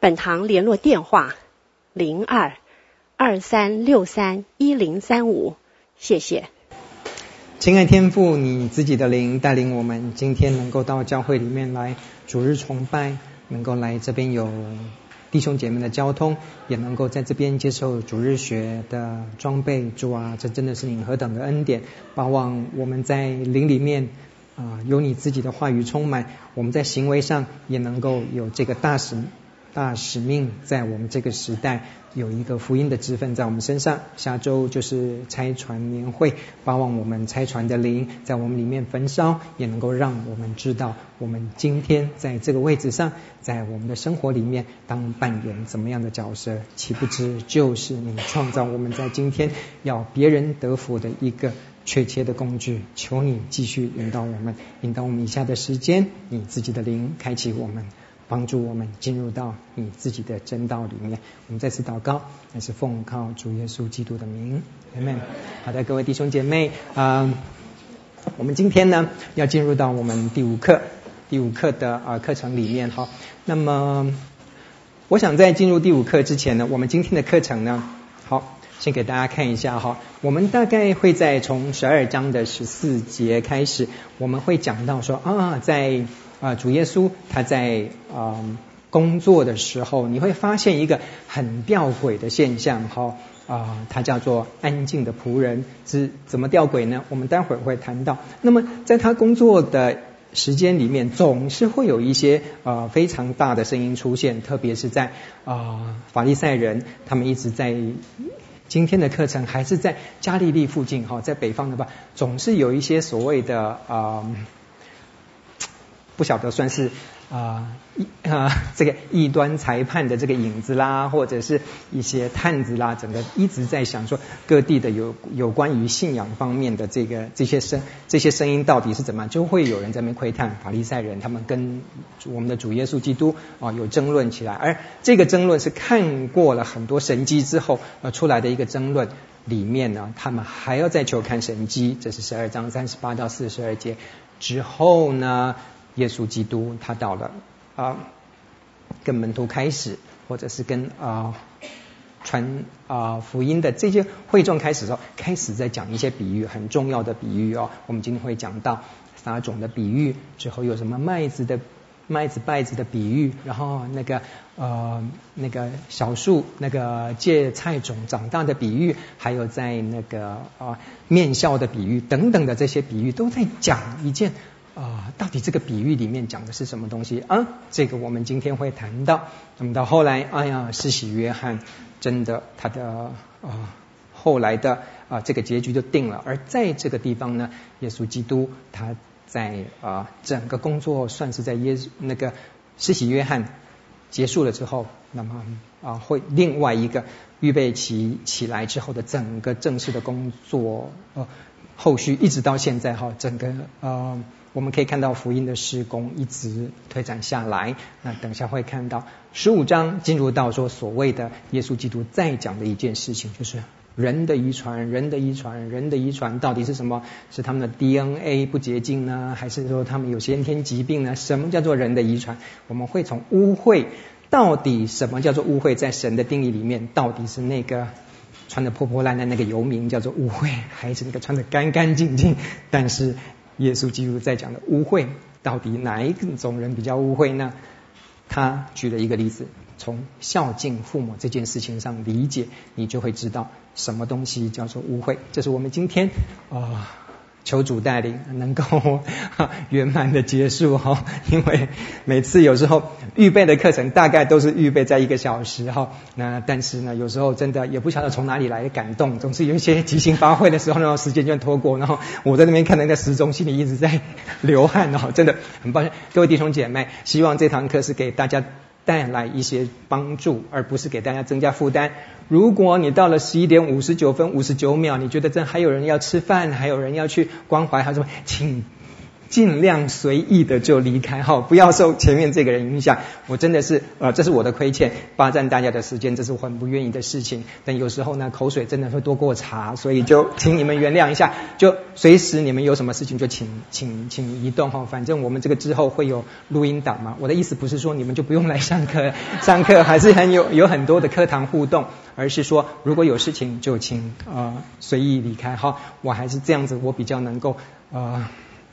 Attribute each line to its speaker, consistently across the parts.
Speaker 1: 本堂联络电话：零二二三六三一零三五。谢谢。
Speaker 2: 亲爱天父，你自己的灵带领我们，今天能够到教会里面来主日崇拜，能够来这边有。弟兄姐妹的交通，也能够在这边接受主日学的装备，主啊，这真的是你何等的恩典！盼望我们在灵里面啊，有你自己的话语充满，我们在行为上也能够有这个大使。大使命在我们这个时代有一个福音的之分在我们身上。下周就是拆船年会，盼望我们拆船的灵在我们里面焚烧，也能够让我们知道，我们今天在这个位置上，在我们的生活里面当扮演怎么样的角色？岂不知就是你创造我们在今天要别人得福的一个确切的工具。求你继续引导我们，引导我们以下的时间，你自己的灵开启我们。帮助我们进入到你自己的真道里面。我们再次祷告，那是奉靠主耶稣基督的名，Amen。好的，各位弟兄姐妹，啊、我们今天呢要进入到我们第五课，第五课的啊课程里面哈。那么，我想在进入第五课之前呢，我们今天的课程呢，好，先给大家看一下哈。我们大概会在从十二章的十四节开始，我们会讲到说啊，在。啊，主耶稣他在啊、工作的时候，你会发现一个很吊诡的现象，哈啊，他叫做安静的仆人，是怎么吊诡呢？我们待会儿会谈到。那么在他工作的时间里面，总是会有一些啊、呃、非常大的声音出现，特别是在啊、法利赛人，他们一直在今天的课程还是在加利利附近，哈，在北方的吧，总是有一些所谓的啊。不晓得算是啊啊、这个异端裁判的这个影子啦，或者是一些探子啦，整个一直在想说各地的有有关于信仰方面的这个这些声这些声音到底是怎么，就会有人在那边窥探法利赛人，他们跟我们的主耶稣基督啊有争论起来，而这个争论是看过了很多神迹之后呃出来的一个争论，里面呢他们还要再求看神迹，这是十二章三十八到四十二节之后呢。耶稣基督他到了啊，跟门徒开始，或者是跟啊传啊福音的这些会众开始的时候，开始在讲一些比喻，很重要的比喻哦。我们今天会讲到撒种的比喻，之后有什么麦子的麦子稗子的比喻，然后那个呃那个小树那个芥菜种长大的比喻，还有在那个啊面酵的比喻等等的这些比喻，都在讲一件。啊、到底这个比喻里面讲的是什么东西啊？这个我们今天会谈到。那么到后来，哎呀，施洗约翰真的他的啊、后来的啊、这个结局就定了。而在这个地方呢，耶稣基督他在啊、整个工作算是在耶稣那个施洗约翰结束了之后，那么啊、会另外一个预备期起来之后的整个正式的工作，呃，后续一直到现在哈，整个啊。我们可以看到福音的施工一直推展下来。那等下会看到十五章进入到说所谓的耶稣基督在讲的一件事情，就是人的遗传，人的遗传，人的遗传到底是什么？是他们的 DNA 不洁净呢，还是说他们有先天疾病呢？什么叫做人的遗传？我们会从污秽，到底什么叫做污秽？在神的定义里面，到底是那个穿的破破烂烂那个游民叫做污秽，还是那个穿的干干净净？但是。耶稣基督在讲的污秽，到底哪一种人比较污秽呢？他举了一个例子，从孝敬父母这件事情上理解，你就会知道什么东西叫做污秽。这是我们今天啊。求主带领，能够 圆满的结束哈。因为每次有时候预备的课程大概都是预备在一个小时哈。那但是呢，有时候真的也不晓得从哪里来的感动，总是有一些即兴发挥的时候呢，时间就拖过。然后我在那边看那个时钟，心里一直在流汗哦，真的很抱歉。各位弟兄姐妹，希望这堂课是给大家。带来一些帮助，而不是给大家增加负担。如果你到了十一点五十九分五十九秒，你觉得这还有人要吃饭，还有人要去关怀，还有什么，请。尽量随意的就离开哈，不要受前面这个人影响。我真的是呃，这是我的亏欠，霸占大家的时间，这是我很不愿意的事情。但有时候呢，口水真的会多过茶，所以就请你们原谅一下。就随时你们有什么事情就请请请移动哈，反正我们这个之后会有录音档嘛。我的意思不是说你们就不用来上课，上课还是很有有很多的课堂互动，而是说如果有事情就请呃随意离开哈。我还是这样子，我比较能够呃。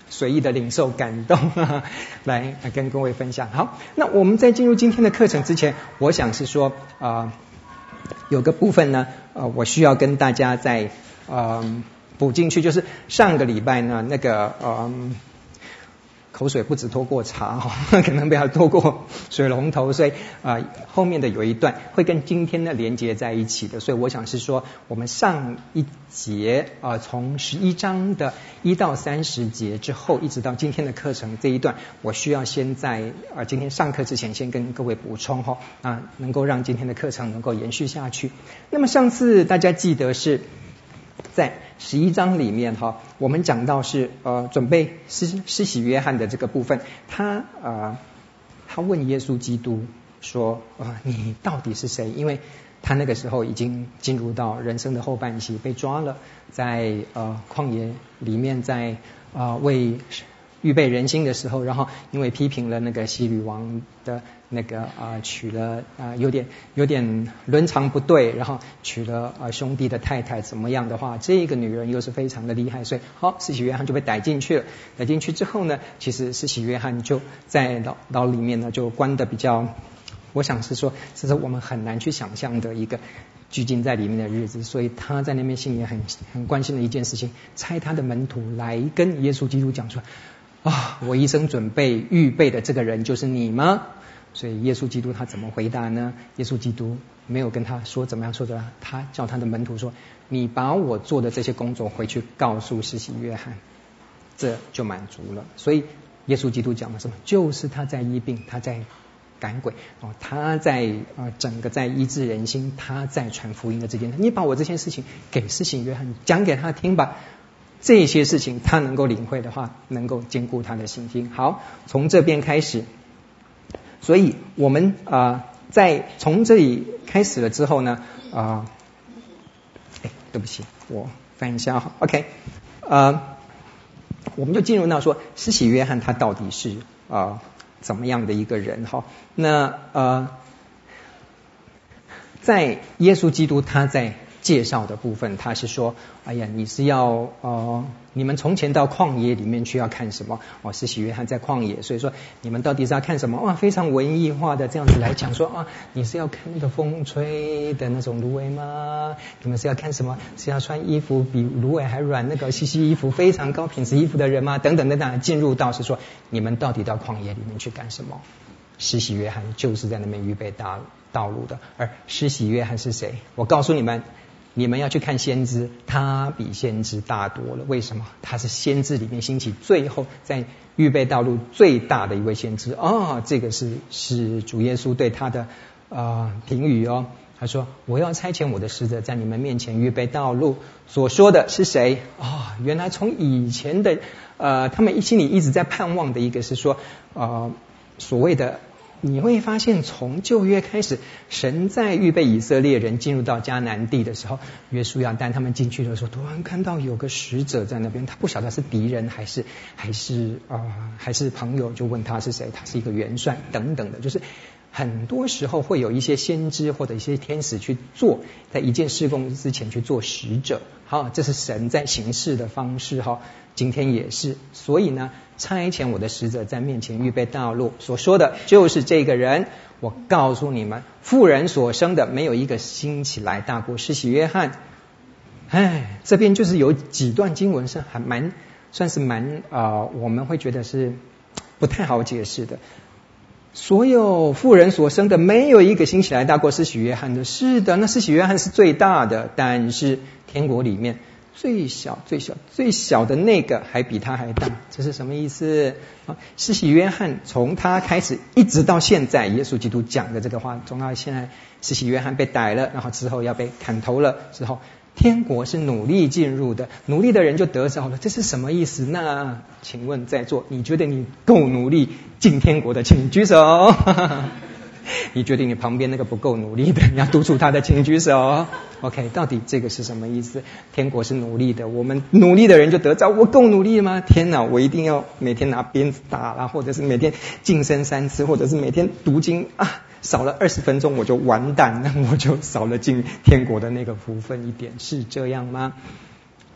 Speaker 2: 随意的领受感动，呵呵来跟各位分享。好，那我们在进入今天的课程之前，我想是说啊、呃，有个部分呢，呃，我需要跟大家再呃补进去，就是上个礼拜呢那个呃。口水不止拖过茶哈，可能不要拖过水龙头，所以啊、后面的有一段会跟今天的连接在一起的，所以我想是说，我们上一节啊、从十一章的一到三十节之后，一直到今天的课程这一段，我需要先在啊、今天上课之前，先跟各位补充哈啊，能够让今天的课程能够延续下去。那么上次大家记得是在。十一章里面哈，我们讲到是呃准备施施洗约翰的这个部分，他呃他问耶稣基督说啊、呃、你到底是谁？因为他那个时候已经进入到人生的后半期，被抓了，在呃旷野里面在啊、呃、为。预备人心的时候，然后因为批评了那个西律王的那个啊、娶了啊、有点有点伦常不对，然后娶了啊、兄弟的太太怎么样的话，这个女人又是非常的厉害，所以好，施洗约翰就被逮进去了。逮进去之后呢，其实施洗约翰就在牢牢里面呢就关的比较，我想是说这是我们很难去想象的一个拘禁在里面的日子，所以他在那边心里很很关心的一件事情，差他的门徒来跟耶稣基督讲说。啊，我一生准备预备的这个人就是你吗？所以耶稣基督他怎么回答呢？耶稣基督没有跟他说怎么样说的，他叫他的门徒说：“你把我做的这些工作回去告诉施洗约翰，这就满足了。”所以耶稣基督讲了什么？就是他在医病，他在赶鬼，哦，他在啊整个在医治人心，他在传福音的这件事。你把我这件事情给施洗约翰讲给他听吧。这些事情他能够领会的话，能够坚固他的信心。好，从这边开始，所以我们啊、在从这里开始了之后呢，啊、哎，对不起，我翻一下哈，OK，呃，我们就进入到说，施洗约翰他到底是啊、怎么样的一个人哈？那呃，在耶稣基督他在。介绍的部分，他是说：“哎呀，你是要呃，你们从前到旷野里面去要看什么？哦，施洗约翰在旷野，所以说你们到底是要看什么？哇，非常文艺化的这样子来讲说啊，你是要看那个风吹的那种芦苇吗？你们是要看什么？是要穿衣服比芦苇还软那个西西衣服非常高品质衣服的人吗？等等等等，进入到是说你们到底到旷野里面去干什么？施洗约翰就是在那边预备道道路的，而施洗约翰是谁？我告诉你们。”你们要去看先知，他比先知大多了。为什么？他是先知里面兴起最后在预备道路最大的一位先知啊、哦！这个是是主耶稣对他的啊、呃、评语哦。他说：“我要差遣我的使者在你们面前预备道路。”所说的是谁啊、哦？原来从以前的呃，他们心里一直在盼望的一个是说啊、呃，所谓的。你会发现，从旧约开始，神在预备以色列人进入到迦南地的时候，约书亚带他们进去的时候，突然看到有个使者在那边，他不晓得是敌人还是还是啊、呃、还是朋友，就问他是谁，他是一个元帅等等的，就是很多时候会有一些先知或者一些天使去做，在一件事工之前去做使者，好，这是神在行事的方式哈。今天也是，所以呢，差遣我的使者在面前预备道路，所说的就是这个人。我告诉你们，妇人所生的没有一个兴起来大过施洗约翰。哎，这边就是有几段经文是还蛮算是蛮啊、我们会觉得是不太好解释的。所有妇人所生的没有一个兴起来大过施洗约翰的。是的，那施洗约翰是最大的，但是天国里面。最小、最小、最小的那个还比他还大，这是什么意思？啊，施洗约翰从他开始一直到现在，耶稣基督讲的这个话，从他现在施洗约翰被逮了，然后之后要被砍头了之后，天国是努力进入的，努力的人就得着了，这是什么意思？那请问在座，你觉得你够努力进天国的，请举手。你觉得你旁边那个不够努力的，你要督促他的，请举手。OK，到底这个是什么意思？天国是努力的，我们努力的人就得着。我够努力吗？天哪，我一定要每天拿鞭子打啦，或者是每天净身三次，或者是每天读经啊，少了二十分钟我就完蛋，那我就少了进天国的那个福分一点，是这样吗？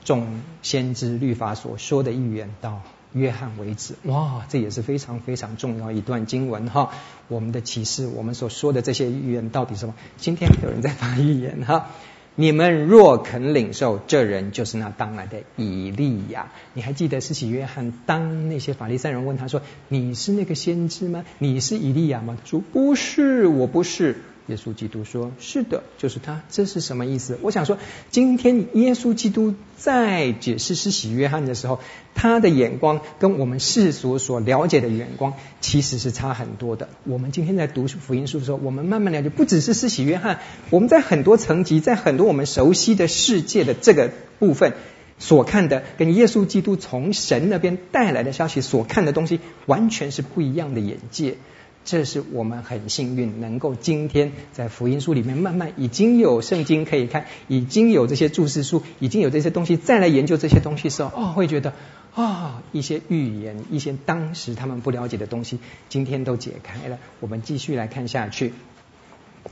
Speaker 2: 众先知律法所说的预言道。约翰为止，哇，这也是非常非常重要一段经文哈。我们的启示，我们所说的这些预言到底什么？今天有人在发预言哈。你们若肯领受，这人就是那当来的以利亚。你还记得施洗约翰当那些法利赛人问他说：“你是那个先知吗？你是以利亚吗？”他说：“不是，我不是。”耶稣基督说：“是的，就是他。”这是什么意思？我想说，今天耶稣基督在解释施洗约翰的时候，他的眼光跟我们世俗所了解的眼光其实是差很多的。我们今天在读福音书的时候，我们慢慢了解，不只是施洗约翰，我们在很多层级，在很多我们熟悉的世界的这个部分所看的，跟耶稣基督从神那边带来的消息所看的东西，完全是不一样的眼界。这是我们很幸运，能够今天在福音书里面慢慢已经有圣经可以看，已经有这些注释书，已经有这些东西，再来研究这些东西时候，哦，会觉得啊、一些预言，一些当时他们不了解的东西，今天都解开了。我们继续来看下去。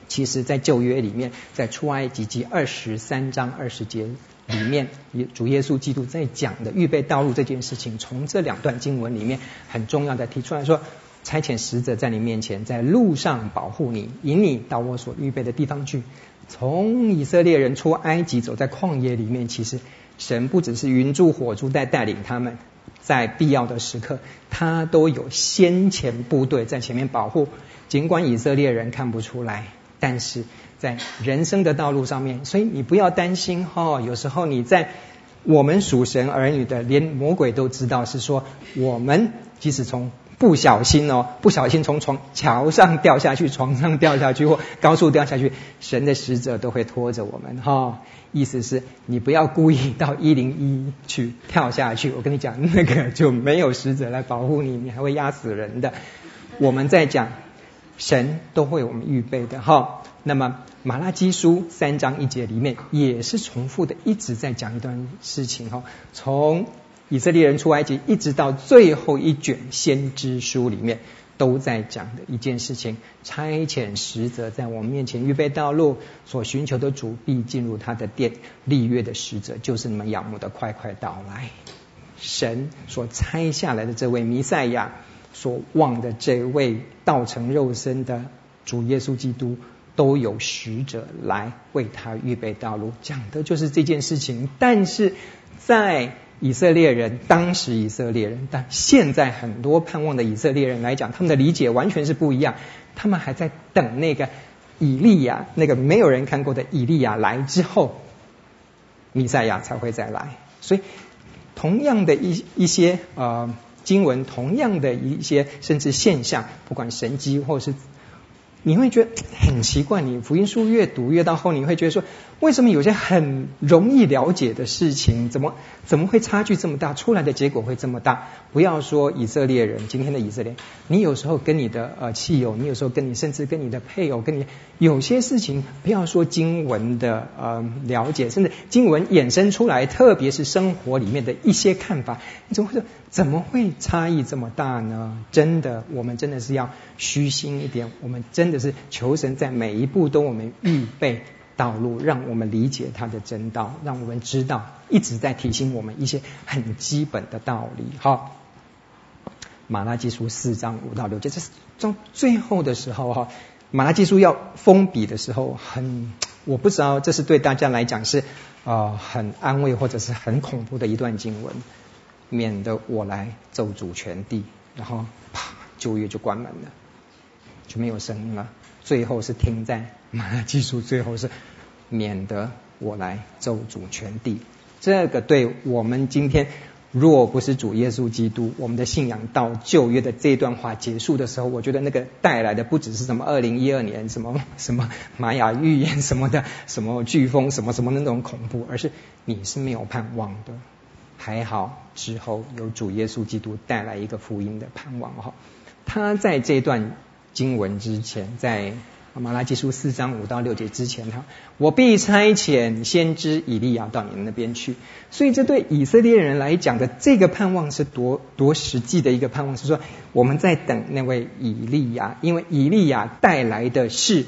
Speaker 2: 其实，在旧约里面，在出埃及记二十三章二十节里面，主耶稣基督在讲的预备道路这件事情，从这两段经文里面很重要的提出来说。差遣使者在你面前，在路上保护你，引你到我所预备的地方去。从以色列人出埃及，走在旷野里面，其实神不只是云柱火柱在带领他们，在必要的时刻，他都有先前部队在前面保护。尽管以色列人看不出来，但是在人生的道路上面，所以你不要担心哦。有时候你在我们属神儿女的，连魔鬼都知道，是说我们即使从。不小心哦，不小心从床桥上掉下去，床上掉下去或高处掉下去，神的使者都会拖着我们哈、意思是你不要故意到一零一去跳下去，我跟你讲，那个就没有使者来保护你，你还会压死人的。我们在讲神都会我们预备的哈、那么马拉基书三章一节里面也是重复的，一直在讲一段事情哈、从。以色列人出埃及，一直到最后一卷先知书里面，都在讲的一件事情：差遣使者在我们面前预备道路，所寻求的主必进入他的殿。立约的使者就是你们仰慕的，快快到来。神所差下来的这位弥赛亚，所望的这位道成肉身的主耶稣基督，都有使者来为他预备道路，讲的就是这件事情。但是在以色列人，当时以色列人，但现在很多盼望的以色列人来讲，他们的理解完全是不一样。他们还在等那个以利亚，那个没有人看过的以利亚来之后，弥赛亚才会再来。所以，同样的一一些呃经文，同样的一些甚至现象，不管神迹或是。你会觉得很奇怪，你福音书越读越到后，你会觉得说，为什么有些很容易了解的事情，怎么怎么会差距这么大，出来的结果会这么大？不要说以色列人，今天的以色列，你有时候跟你的呃妻友，你有时候跟你甚至跟你的配偶，跟你有些事情，不要说经文的呃了解，甚至经文衍生出来，特别是生活里面的一些看法，你怎么会说怎么会差异这么大呢？真的，我们真的是要虚心一点，我们。真的是求神在每一步都我们预备道路，让我们理解他的真道，让我们知道一直在提醒我们一些很基本的道理。哈，马拉基书四章五到六节，这是到最后的时候哈，马拉基书要封笔的时候，很我不知道这是对大家来讲是啊、很安慰或者是很恐怖的一段经文，免得我来咒诅全地，然后啪旧约就关门了。就没有声音了。最后是停在 马拉基书，最后是免得我来咒诅全地。这个对我们今天若不是主耶稣基督，我们的信仰到旧约的这段话结束的时候，我觉得那个带来的不只是什么二零一二年什么什么 玛雅预言什么的，什么飓风什么什么那种恐怖，而是你是没有盼望的。还好之后有主耶稣基督带来一个福音的盼望哈，他在这段经文之前在。马拉基书四章五到六节之前，哈我必差遣先知以利亚到你们那边去。所以这对以色列人来讲的这个盼望是多多实际的一个盼望，是说我们在等那位以利亚，因为以利亚带来的是。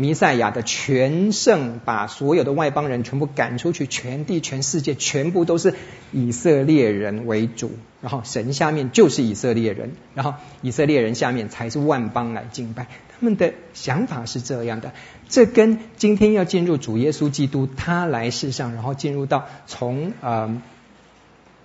Speaker 2: 弥赛亚的全胜，把所有的外邦人全部赶出去，全地、全世界全部都是以色列人为主，然后神下面就是以色列人，然后以色列人下面才是万邦来敬拜。他们的想法是这样的，这跟今天要进入主耶稣基督他来世上，然后进入到从呃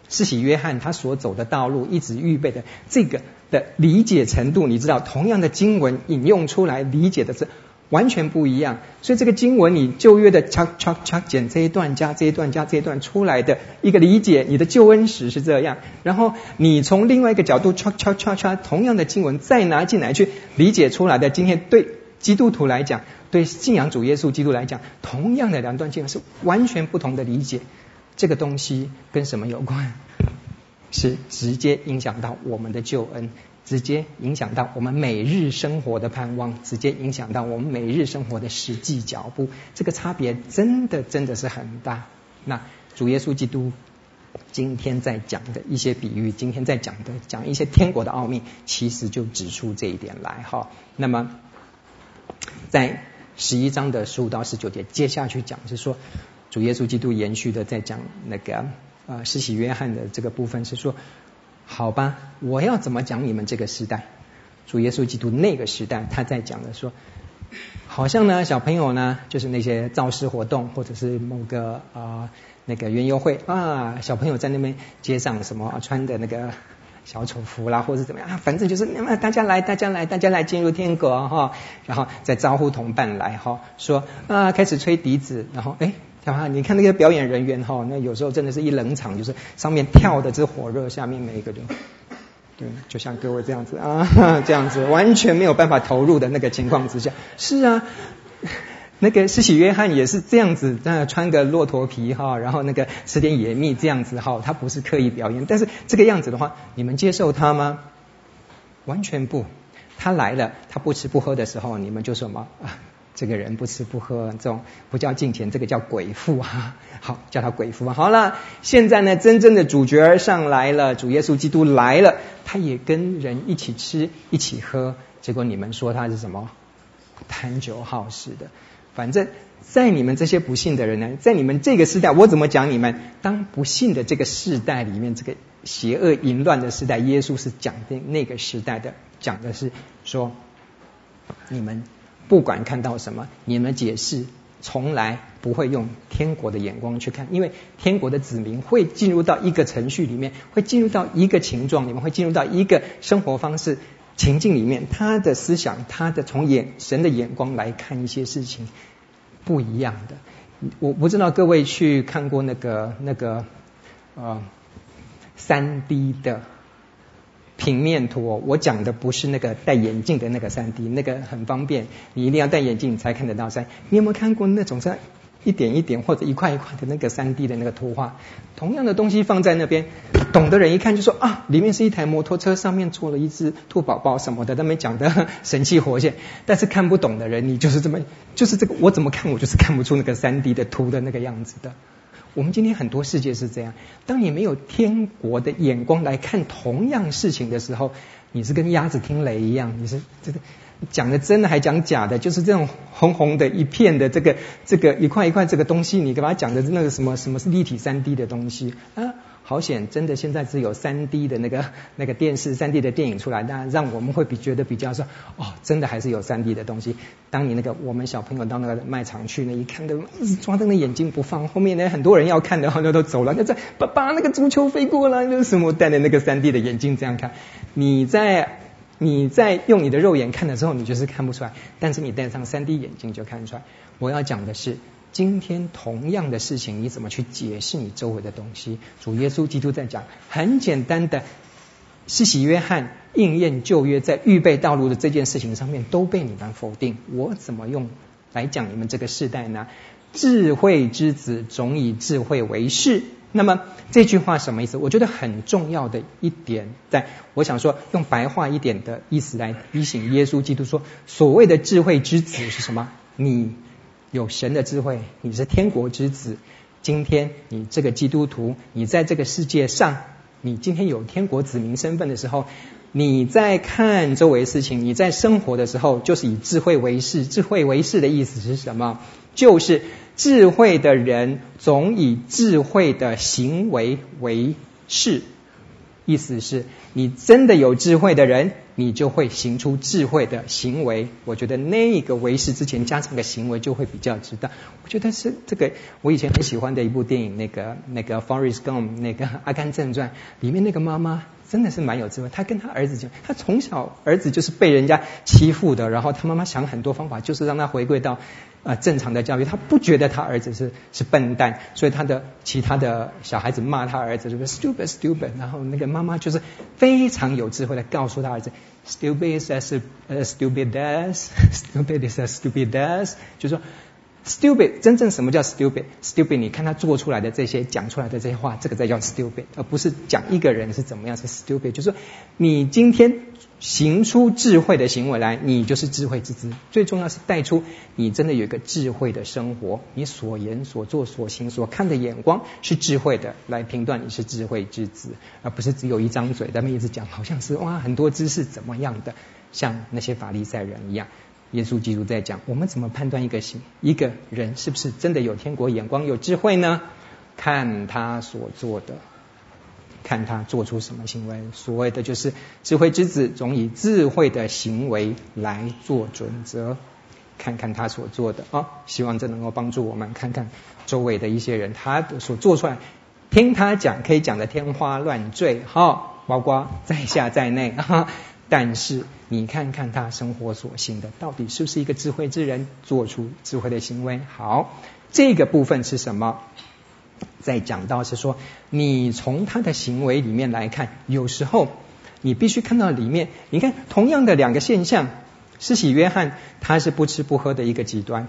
Speaker 2: 施洗约翰他所走的道路，一直预备的这个的理解程度，你知道，同样的经文引用出来理解的是。完全不一样，所以这个经文你旧约的叉叉叉减这一段加这一段加这一段出来的一个理解，你的救恩史是这样。然后你从另外一个角度叉叉叉叉同样的经文再拿进来去理解出来的，今天对基督徒来讲，对信仰主耶稣基督来讲，同样的两段经文是完全不同的理解。这个东西跟什么有关？是直接影响到我们的救恩。直接影响到我们每日生活的盼望，直接影响到我们每日生活的实际脚步，这个差别真的真的是很大。那主耶稣基督今天在讲的一些比喻，今天在讲的讲一些天国的奥秘，其实就指出这一点来哈。那么在十一章的十五到十九节，接下去讲是说主耶稣基督延续的在讲那个呃施洗约翰的这个部分是说。好吧，我要怎么讲你们这个时代？主耶稣基督那个时代，他在讲的说，好像呢，小朋友呢，就是那些造势活动，或者是某个啊、那个园游会啊，小朋友在那边街上什么穿的那个小丑服啦，或者怎么样啊，反正就是那么大家来，大家来，大家来进入天国哈，然后再招呼同伴来哈，说啊开始吹笛子，然后哎。你看那个表演人员哈，那有时候真的是一冷场，就是上面跳的是火热，下面每一个人，对，就像各位这样子啊，这样子完全没有办法投入的那个情况之下，是啊，那个施洗约翰也是这样子，那穿个骆驼皮哈，然后那个吃点野蜜这样子哈，他不是刻意表演，但是这个样子的话，你们接受他吗？完全不，他来了，他不吃不喝的时候，你们就什么啊？这个人不吃不喝，这种不叫敬虔，这个叫鬼父啊！好，叫他鬼父！好了，现在呢，真正的主角上来了，主耶稣基督来了，他也跟人一起吃，一起喝。结果你们说他是什么？贪酒好事的。反正，在你们这些不信的人呢，在你们这个时代，我怎么讲你们？当不信的这个时代里面，这个邪恶淫乱的时代，耶稣是讲的那个时代的，讲的是说你们。不管看到什么，你们解释从来不会用天国的眼光去看，因为天国的子民会进入到一个程序里面，会进入到一个情状你们，会进入到一个生活方式情境里面，他的思想，他的从眼神的眼光来看一些事情不一样的。我不知道各位去看过那个那个呃三 D 的。平面图，我讲的不是那个戴眼镜的那个 3D，那个很方便，你一定要戴眼镜才看得到三。你有没有看过那种是一点一点或者一块一块的那个 3D 的那个图画？同样的东西放在那边，懂的人一看就说啊，里面是一台摩托车，上面坐了一只兔宝宝什么的，都没讲的神气活现。但是看不懂的人，你就是这么，就是这个，我怎么看我就是看不出那个 3D 的图的那个样子的。我们今天很多世界是这样，当你没有天国的眼光来看同样事情的时候，你是跟鸭子听雷一样，你是这个讲的真的还讲假的，就是这种红红的一片的这个这个一块一块这个东西，你给它讲的那个什么什么是立体三 D 的东西啊？好险，真的现在只有三 D 的那个 那个电视、三 D 的电影出来，那让我们会比觉得比较说，哦，真的还是有三 D 的东西。当你那个我们小朋友到那个卖场去，那一看都抓着那眼睛不放，后面呢很多人要看的，后 来都走了。那在爸爸那个足球飞过来，那什么戴着那个三 D 的眼镜这样看，你在你在用你的肉眼看的时候，你就是看不出来，但是你戴上三 D 眼镜就看出来。我要讲的是。今天同样的事情，你怎么去解释你周围的东西？主耶稣基督在讲很简单的，施洗约翰应验旧约在预备道路的这件事情上面都被你们否定，我怎么用来讲你们这个世代呢？智慧之子总以智慧为是。那么这句话什么意思？我觉得很重要的一点，在我想说用白话一点的意思来提醒耶稣基督说，所谓的智慧之子是什么？你有神的智慧，你是天国之子。今天你这个基督徒，你在这个世界上，你今天有天国子民身份的时候，你在看周围事情，你在生活的时候，就是以智慧为事。智慧为事的意思是什么？就是。智慧的人总以智慧的行为为事，意思是你真的有智慧的人，你就会行出智慧的行为。我觉得那个为师之前加上个行为就会比较值得。我觉得是这个我以前很喜欢的一部电影，那个那个 Forrest Gump 那个《阿甘正传》里面那个妈妈真的是蛮有智慧。他跟他儿子讲，他从小儿子就是被人家欺负的，然后他妈妈想很多方法，就是让他回归到。啊，正常的教育，他不觉得他儿子是是笨蛋，所以他的其他的小孩子骂他儿子就是 stupid stupid，然后那个妈妈就是非常有智慧的告诉他儿子 stupid is as stupid as，stupid is as stupid as，就是说 stupid 真正什么叫 stupid？stupid 你看他做出来的这些讲出来的这些话，这个才叫 stupid，而不是讲一个人是怎么样是 stupid，就是你今天。行出智慧的行为来，你就是智慧之子。最重要是带出你真的有一个智慧的生活，你所言所做所行所看的眼光是智慧的，来评断你是智慧之子，而不是只有一张嘴，咱们一直讲好像是哇很多知识怎么样的，像那些法利赛人一样。耶稣基督在讲，我们怎么判断一个行一个人是不是真的有天国眼光有智慧呢？看他所做的。看他做出什么行为，所谓的就是智慧之子，总以智慧的行为来做准则。看看他所做的啊、希望这能够帮助我们看看周围的一些人，他所做出来，听他讲可以讲得天花乱坠，哈、包括在下在内哈。但是你看看他生活所行的，到底是不是一个智慧之人，做出智慧的行为？好，这个部分是什么？在讲到是说，你从他的行为里面来看，有时候你必须看到里面。你看，同样的两个现象，施洗约翰他是不吃不喝的一个极端。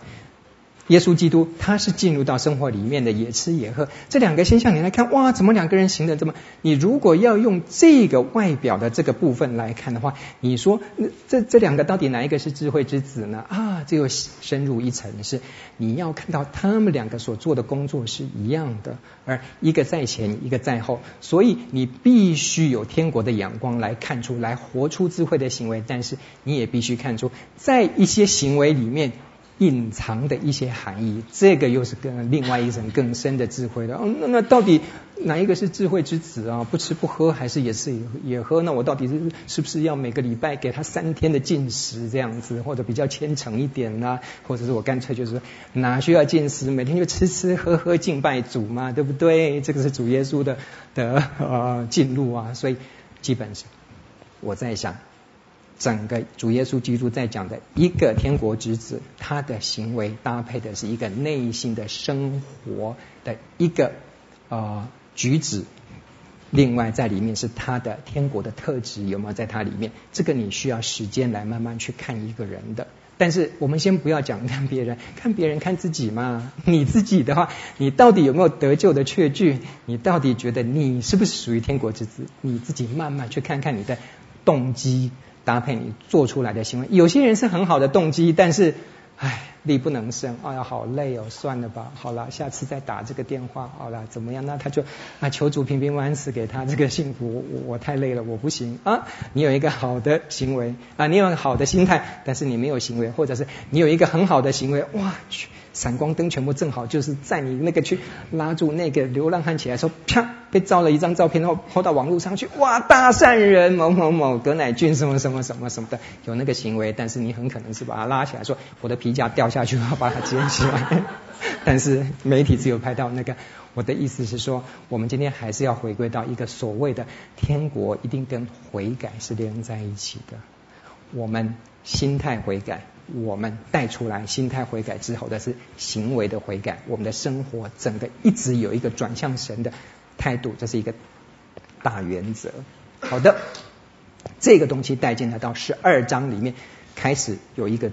Speaker 2: 耶稣基督他是进入到生活里面的，也吃也喝。这两个现象你来看，哇，怎么两个人行的这么？你如果要用这个外表的这个部分来看的话，你说那这这两个到底哪一个是智慧之子呢？啊，这又深入一层，是你要看到他们两个所做的工作是一样的，而一个在前，一个在后，所以你必须有天国的眼光来看出来，活出智慧的行为。但是你也必须看出，在一些行为里面。隐藏的一些含义，这个又是更另外一层更深的智慧的。哦，那那到底哪一个是智慧之子啊？不吃不喝，还是也是也喝？那我到底是是不是要每个礼拜给他三天的禁食这样子，或者比较虔诚一点呢？或者是我干脆就是哪需要禁食，每天就吃吃喝喝敬拜主嘛，对不对？这个是主耶稣的的呃进入啊，所以基本上我在想。整个主耶稣基督在讲的一个天国之子，他的行为搭配的是一个内心的生活的一个呃举止，另外在里面是他的天国的特质有没有在他里面？这个你需要时间来慢慢去看一个人的。但是我们先不要讲看别人，看别人看自己嘛。你自己的话，你到底有没有得救的确据？你到底觉得你是不是属于天国之子？你自己慢慢去看看你的动机。搭配你做出来的行为，有些人是很好的动机，但是，唉，力不能胜，哎呀，好累哦，算了吧，好了，下次再打这个电话，好了，怎么样？那他就啊，求主平平安安死给他这个幸福，我我太累了，我不行啊。你有一个好的行为啊，你有个好的心态，但是你没有行为，或者是你有一个很好的行为，哇去。闪光灯全部正好，就是在你那个去拉住那个流浪汉起来说，啪，被照了一张照片，然后抛到网络上去，哇，大善人某某某葛乃俊什么什么什么什么的，有那个行为，但是你很可能是把他拉起来说，我的皮夹掉下去，要把它捡起来。但是媒体只有拍到那个，我的意思是说，我们今天还是要回归到一个所谓的天国，一定跟悔改是连在一起的。我们心态悔改，我们带出来心态悔改之后的是行为的悔改，我们的生活整个一直有一个转向神的态度，这是一个大原则。好的，这个东西带进来到十二章里面，开始有一个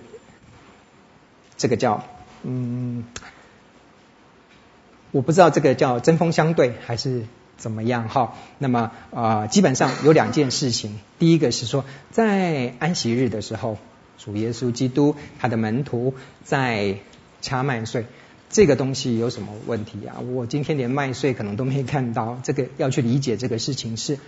Speaker 2: 这个叫嗯，我不知道这个叫针锋相对还是怎么样哈。那么啊、基本上有两件事情，第一个是说在安息日的时候。主耶稣基督他的门徒在掐麦穗，这个东西有什么问题啊？我今天连麦穗可能都没看到，这个要去理解这个事情是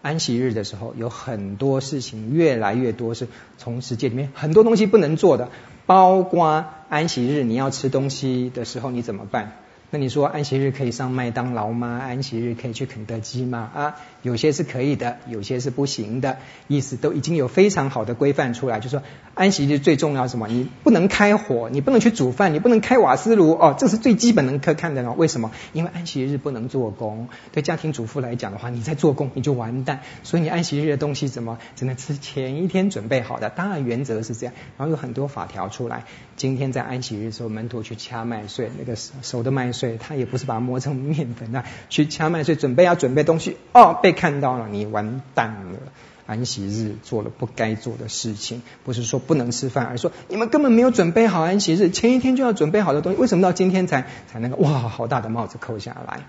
Speaker 2: 安息日的时候有很多事情越来越多是从世界里面很多东西不能做的，包括安息日你要吃东西的时候你怎么办？那你说安息日可以上麦当劳吗？安息日可以去肯德基吗？啊，有些是可以的，有些是不行的，意思都已经有非常好的规范出来，就说安息日最重要什么？你不能开火，你不能去煮饭，你不能开瓦斯炉哦，这是最基本能可看的哦。为什么？因为安息日不能做工，对家庭主妇来讲的话，你在做工你就完蛋，所以你安息日的东西怎么只能吃前一天准备好的？当然原则是这样，然后有很多法条出来。今天在安息日的时候，门徒去掐麦穗，那个熟的麦穗。对，他也不是把它磨成面粉啊，去掐麦穗，准备要准备东西哦，被看到了，你完蛋了。安息日做了不该做的事情，不是说不能吃饭，而是说你们根本没有准备好安息日，前一天就要准备好的东西，为什么到今天才才那个哇，好大的帽子扣下来？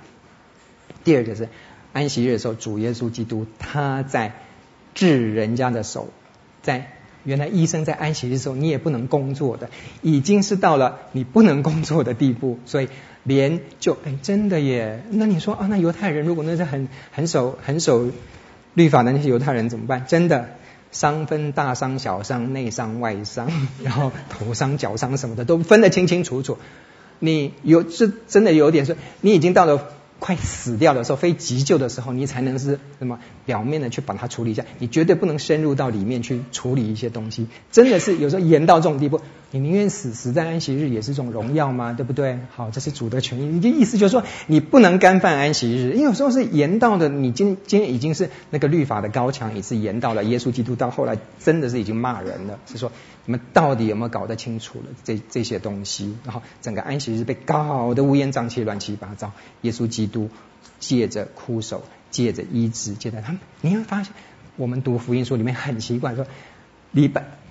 Speaker 2: 第二个是安息日的时候，主耶稣基督他在治人家的手，在。原来医生在安息日的时候，你也不能工作的，已经是到了你不能工作的地步，所以连就哎真的耶，那你说啊，那犹太人如果那是很很守很守律法的那些犹太人怎么办？真的伤分大伤小伤内伤外伤，然后头伤脚伤什么的都分得清清楚楚。你有是真的有点说，你已经到了。快死掉的时候，非急救的时候，你才能是什么表面的去把它处理一下。你绝对不能深入到里面去处理一些东西。真的是有时候严到这种地步，你宁愿死死在安息日也是一种荣耀吗？对不对？好，这是主的权益。你的意思就是说，你不能干犯安息日，因为有时候是严到的。你今今天已经是那个律法的高墙，也是严到了。耶稣基督到后来真的是已经骂人了，是说你们到底有没有搞得清楚了这这些东西？然后整个安息日被搞得乌烟瘴气、乱七八糟。耶稣基督借着枯手，借着医治，借着他们，你会发现，我们读福音书里面很奇怪，说礼拜。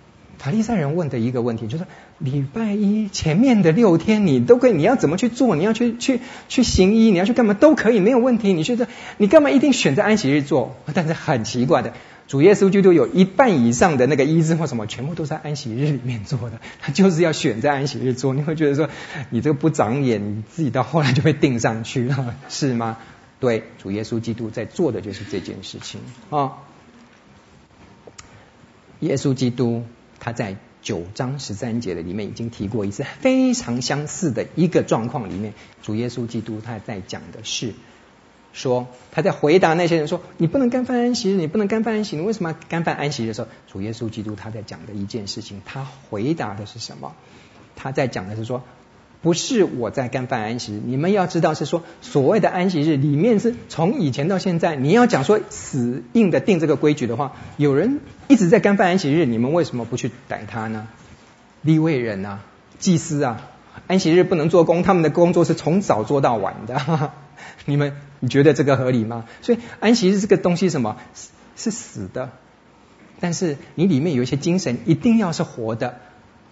Speaker 2: 法利赛人问的一个问题就是：礼拜一前面的六天你都可以，你要怎么去做？你要去去去行医，你要去干嘛都可以，没有问题。你觉得你干嘛一定选择安息日做？但是很奇怪的，主耶稣基督有一半以上的那个医治或什么，全部都在安息日里面做的。他就是要选在安息日做。你会觉得说，你这个不长眼，你自己到后来就被定上去了，是吗？对，主耶稣基督在做的就是这件事情啊。耶稣基督。他在九章十三节的里面已经提过一次非常相似的一个状况里面，主耶稣基督他在讲的是说，他在回答那些人说，你不能干犯安息日，你不能干犯安息，你为什么干犯安息的时候，主耶稣基督他在讲的一件事情，他回答的是什么？他在讲的是说。不是我在干犯安息，你们要知道是说所谓的安息日里面是从以前到现在，你要讲说死硬的定这个规矩的话，有人一直在干犯安息日，你们为什么不去逮他呢？利未人啊，祭司啊，安息日不能做工，他们的工作是从早做到晚的，哈哈，你们你觉得这个合理吗？所以安息日这个东西什么是死的，但是你里面有一些精神一定要是活的。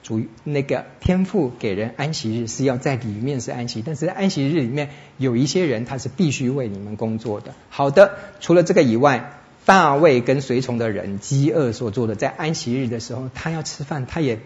Speaker 2: 主那个天父给人安息日是要在里面是安息，但是在安息日里面有一些人他是必须为你们工作的。好的，除了这个以外，大卫跟随从的人饥饿所做的，在安息日的时候，他要吃饭，他也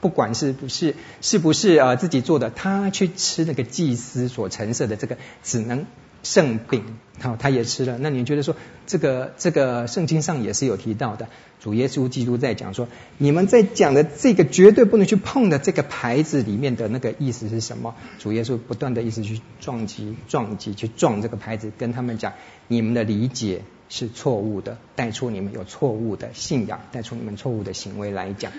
Speaker 2: 不管是不是是不是啊自己做的，他去吃那个祭司所陈设的这个只能圣饼，好，他也吃了。那你觉得说这个这个圣经上也是有提到的？主耶稣基督在讲说，你们在讲的这个绝对不能去碰的这个牌子里面的那个意思是什么？主耶稣不断的意思去撞击、撞击、去撞这个牌子，跟他们讲，你们的理解是错误的，带出你们有错误的信仰，带出你们错误的行为来讲。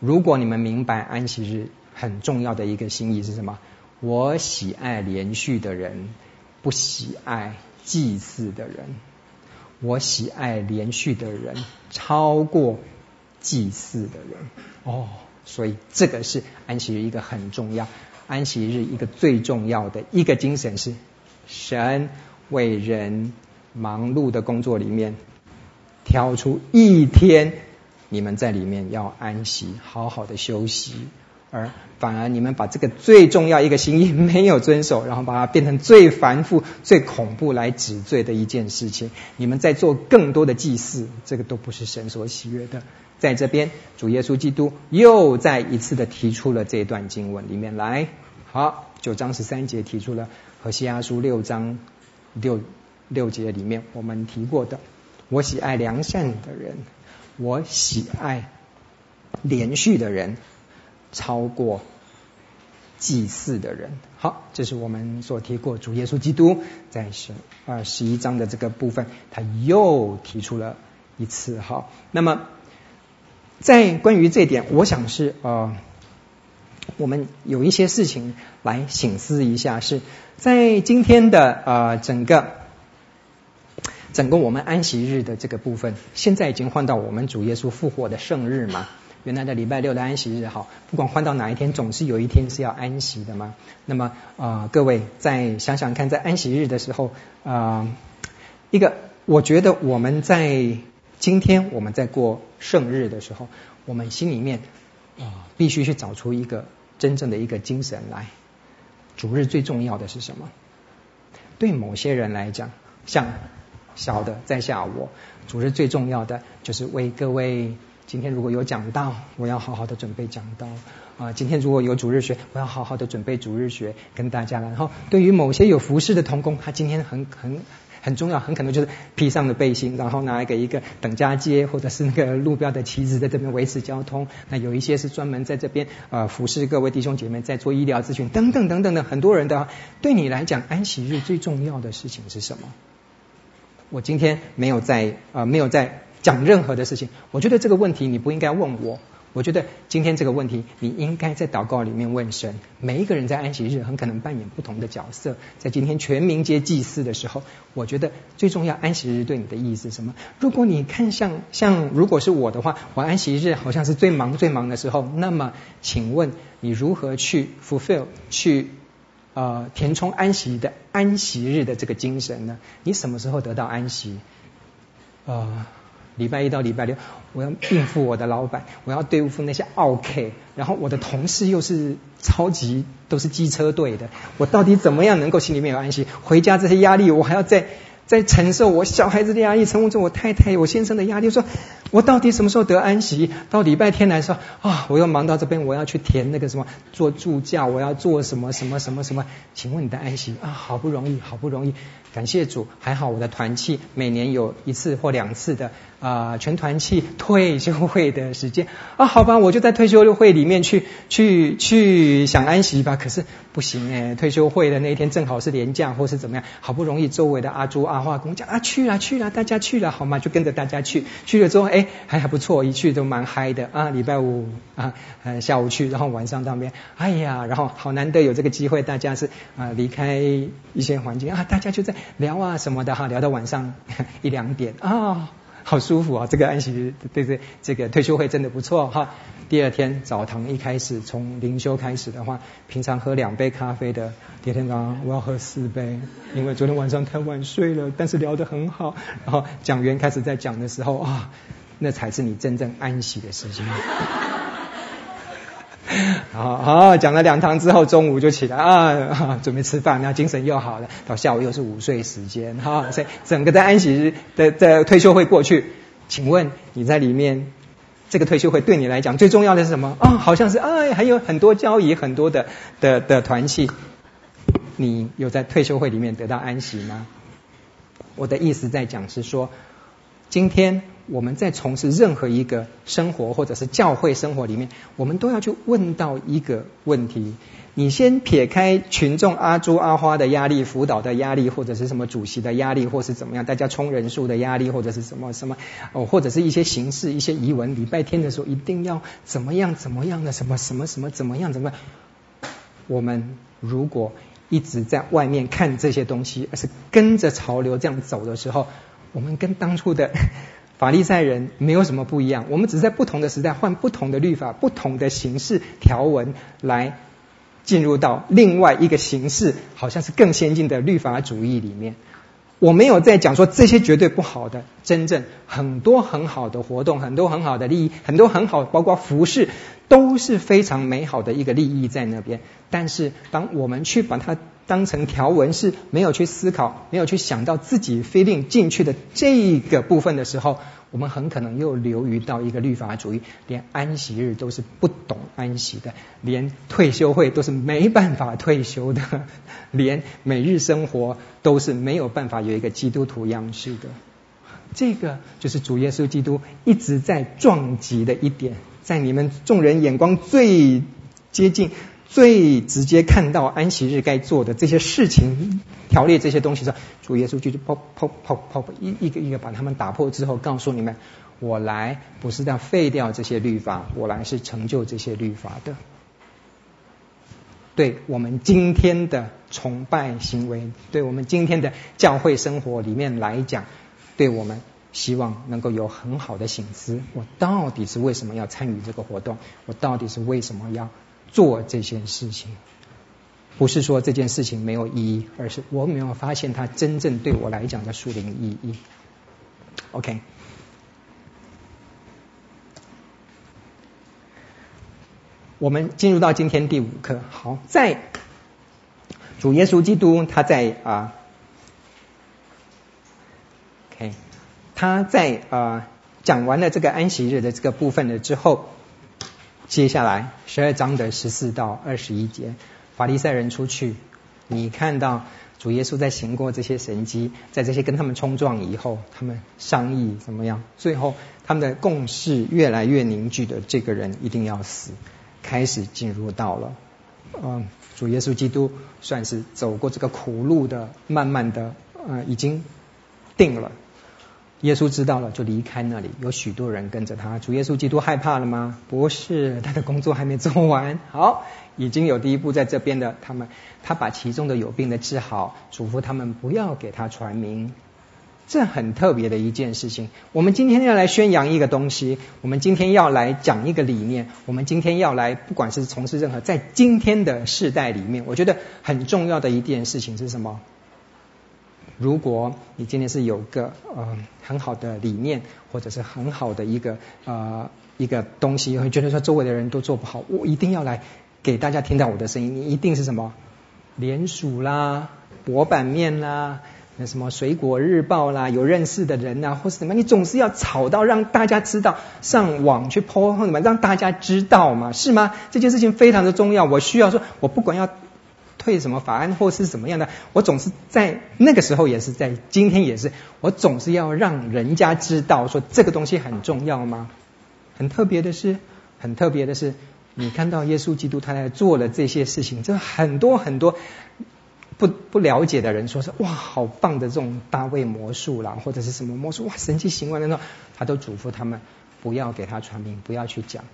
Speaker 2: 如果你们明白安息日很重要的一个心意是什么？我喜爱连续的人，不喜爱祭祀的人。我喜爱连续的人超过祭祀的人。哦，所以这个是安息日一个很重要，安息日一个最重要的一个精神是，神为人忙碌的工作里面挑出一天，你们在里面要安息，好好的休息。而反而你们把这个最重要一个心意没有遵守，然后把它变成最繁复、最恐怖来指罪的一件事情。你们在做更多的祭祀，这个都不是神所喜悦的。在这边，主耶稣基督又再一次的提出了这段经文里面来。好，九章十三节提出了和西阿书六章六六节里面我们提过的：我喜爱良善的人，我喜爱连续的人。超过祭祀的人，好，这是我们所提过主耶稣基督在十二十一章的这个部分，他又提出了一次。好，那么在关于这点，我想是呃，我们有一些事情来省思一下，是在今天的呃整个整个我们安息日的这个部分，现在已经换到我们主耶稣复活的圣日嘛。原来的礼拜六的安息日，好，不管换到哪一天，总是有一天是要安息的嘛。那么啊、各位再想想看，在安息日的时候啊、一个我觉得我们在今天我们在过圣日的时候，我们心里面啊、必须去找出一个真正的一个精神来。主日最重要的是什么？对某些人来讲，像小的在下我，主日最重要的就是为各位。今天如果有讲道，我要好好的准备讲道啊。今天如果有主日学，我要好好的准备主日学跟大家。然后对于某些有服侍的同工，他今天很很很重要，很可能就是披上了背心，然后拿一个一个等家街或者是那个路标的旗子在这边维持交通。那有一些是专门在这边啊服侍各位弟兄姐妹，在做医疗咨询等等等等的很多人的。对你来讲，安息日最重要的事情是什么？我今天没有在啊没有在。讲任何的事情，我觉得这个问题你不应该问我。我觉得今天这个问题，你应该在祷告里面问神。每一个人在安息日很可能扮演不同的角色。在今天全民皆祭祀的时候，我觉得最重要，安息日对你的意义是什么？如果你看像像如果是我的话，我安息日好像是最忙最忙的时候。那么，请问你如何去 fulfill 去呃填充安息的安息日的这个精神呢？你什么时候得到安息？呃。礼拜一到礼拜六，我要应付我的老板，我要对付那些奥客，然后我的同事又是超级都是机车队的，我到底怎么样能够心里面有安息？回家这些压力，我还要再再承受我小孩子的压力，承受我太太、我先生的压力，说我到底什么时候得安息？到礼拜天来说啊，我又忙到这边，我要去填那个什么做助教，我要做什么什么什么什么？请问你的安息啊，好不容易，好不容易。感谢主，还好我的团契每年有一次或两次的啊、全团契退休会的时间啊，好吧，我就在退休会里面去去去想安息吧。可是不行哎，退休会的那一天正好是连假或是怎么样，好不容易周围的阿朱阿花跟我讲啊，去了去了，大家去了好吗？就跟着大家去，去了之后哎还还不错，一去都蛮嗨的啊。礼拜五啊下午去，然后晚上当边，哎呀，然后好难得有这个机会，大家是啊离开一些环境啊，大家就在。聊啊什么的哈，聊到晚上 一两点啊、好舒服啊！这个安息，对对，这个退休会真的不错哈。第二天澡堂一开始，从灵修开始的话，平常喝两杯咖啡的，第二天早上我要喝四杯，因为昨天晚上太晚睡了。但是聊得很好，然后讲员开始在讲的时候啊，那才是你真正安息的时间。好好讲了两堂之后，中午就起来啊，准备吃饭，然后精神又好了。到下午又是午睡时间，哈，所以整个的安息日的的退休会过去。请问你在里面这个退休会对你来讲最重要的是什么？啊，好像是哎，还有很多交谊，很多的的的团契。你有在退休会里面得到安息吗？我的意思在讲是说，今天。我们在从事任何一个生活或者是教会生活里面，我们都要去问到一个问题：你先撇开群众阿朱阿花的压力、辅导的压力，或者是什么主席的压力，或是怎么样，大家冲人数的压力，或者是什么什么哦，或者是一些形式、一些仪文。礼拜天的时候一定要怎么样怎么样的什么什么什么怎么样怎么样？我们如果一直在外面看这些东西，而是跟着潮流这样走的时候，我们跟当初的。法利赛人没有什么不一样，我们只是在不同的时代换不同的律法、不同的形式条文来进入到另外一个形式，好像是更先进的律法主义里面。我没有在讲说这些绝对不好的，真正很多很好的活动，很多很好的利益，很多很好，包括服饰，都是非常美好的一个利益在那边。但是当我们去把它当成条文，是没有去思考，没有去想到自己 feeling 进去的这个部分的时候。我们很可能又流于到一个律法主义，连安息日都是不懂安息的，连退休会都是没办法退休的，连每日生活都是没有办法有一个基督徒样式的。这个就是主耶稣基督一直在撞击的一点，在你们众人眼光最接近。最直接看到安息日该做的这些事情，条例这些东西上，主耶稣就就砰砰砰砰一一个一个把他们打破之后，告诉你们：我来不是要废掉这些律法，我来是成就这些律法的。对我们今天的崇拜行为，对我们今天的教会生活里面来讲，对我们希望能够有很好的醒思：我到底是为什么要参与这个活动？我到底是为什么要？做这件事情，不是说这件事情没有意义，而是我没有发现它真正对我来讲的属灵意义。OK，我们进入到今天第五课。好，在主耶稣基督他在啊，OK，他在啊讲完了这个安息日的这个部分了之后。接下来十二章的十四到二十一节，法利赛人出去，你看到主耶稣在行过这些神迹，在这些跟他们冲撞以后，他们商议怎么样？最后他们的共识越来越凝聚的，这个人一定要死，开始进入到了，嗯，主耶稣基督算是走过这个苦路的，慢慢的，呃，已经定了。耶稣知道了，就离开那里。有许多人跟着他。主耶稣基督害怕了吗？不是，他的工作还没做完。好，已经有第一步在这边的。他们，他把其中的有病的治好，嘱咐他们不要给他传名。这很特别的一件事情。我们今天要来宣扬一个东西，我们今天要来讲一个理念，我们今天要来，不管是从事任何，在今天的世代里面，我觉得很重要的一件事情是什么？如果你今天是有个呃很好的理念，或者是很好的一个呃一个东西，会觉得说周围的人都做不好，我一定要来给大家听到我的声音。你一定是什么联署啦、博版面啦、那什么水果日报啦、有认识的人啊，或是什么，你总是要吵到让大家知道，上网去 po 什么，让大家知道嘛，是吗？这件事情非常的重要。我需要说，我不管要。退什么法案或是怎么样的，我总是在那个时候也是在今天也是，我总是要让人家知道说这个东西很重要吗？很特别的是，很特别的是，你看到耶稣基督他在做了这些事情，这很多很多不不了解的人说是哇好棒的这种大卫魔术啦，或者是什么魔术哇神奇行为的那种，他都嘱咐他们不要给他传名，不要去讲。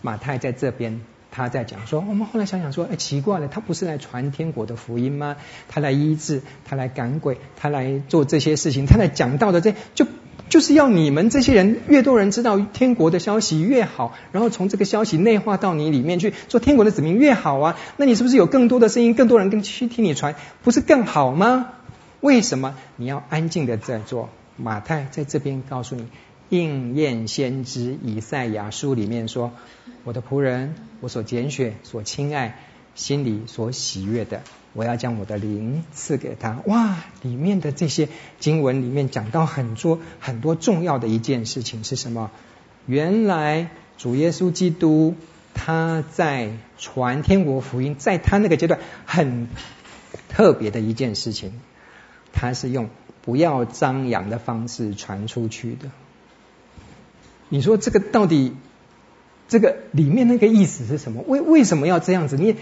Speaker 2: 马太在这边。他在讲说，我们后来想想说，哎，奇怪了，他不是来传天国的福音吗？他来医治，他来赶鬼，他来做这些事情，他来讲道的这就就是要你们这些人越多人知道天国的消息越好，然后从这个消息内化到你里面去做天国的子民越好啊。那你是不是有更多的声音，更多人跟去听你传，不是更好吗？为什么你要安静的在做？马太在这边告诉你，应验先知以赛亚书里面说。我的仆人，我所拣选、所亲爱、心里所喜悦的，我要将我的灵赐给他。哇，里面的这些经文里面讲到很多很多重要的一件事情是什么？原来主耶稣基督他在传天国福音，在他那个阶段很特别的一件事情，他是用不要张扬的方式传出去的。你说这个到底？这个里面那个意思是什么？为为什么要这样子？你，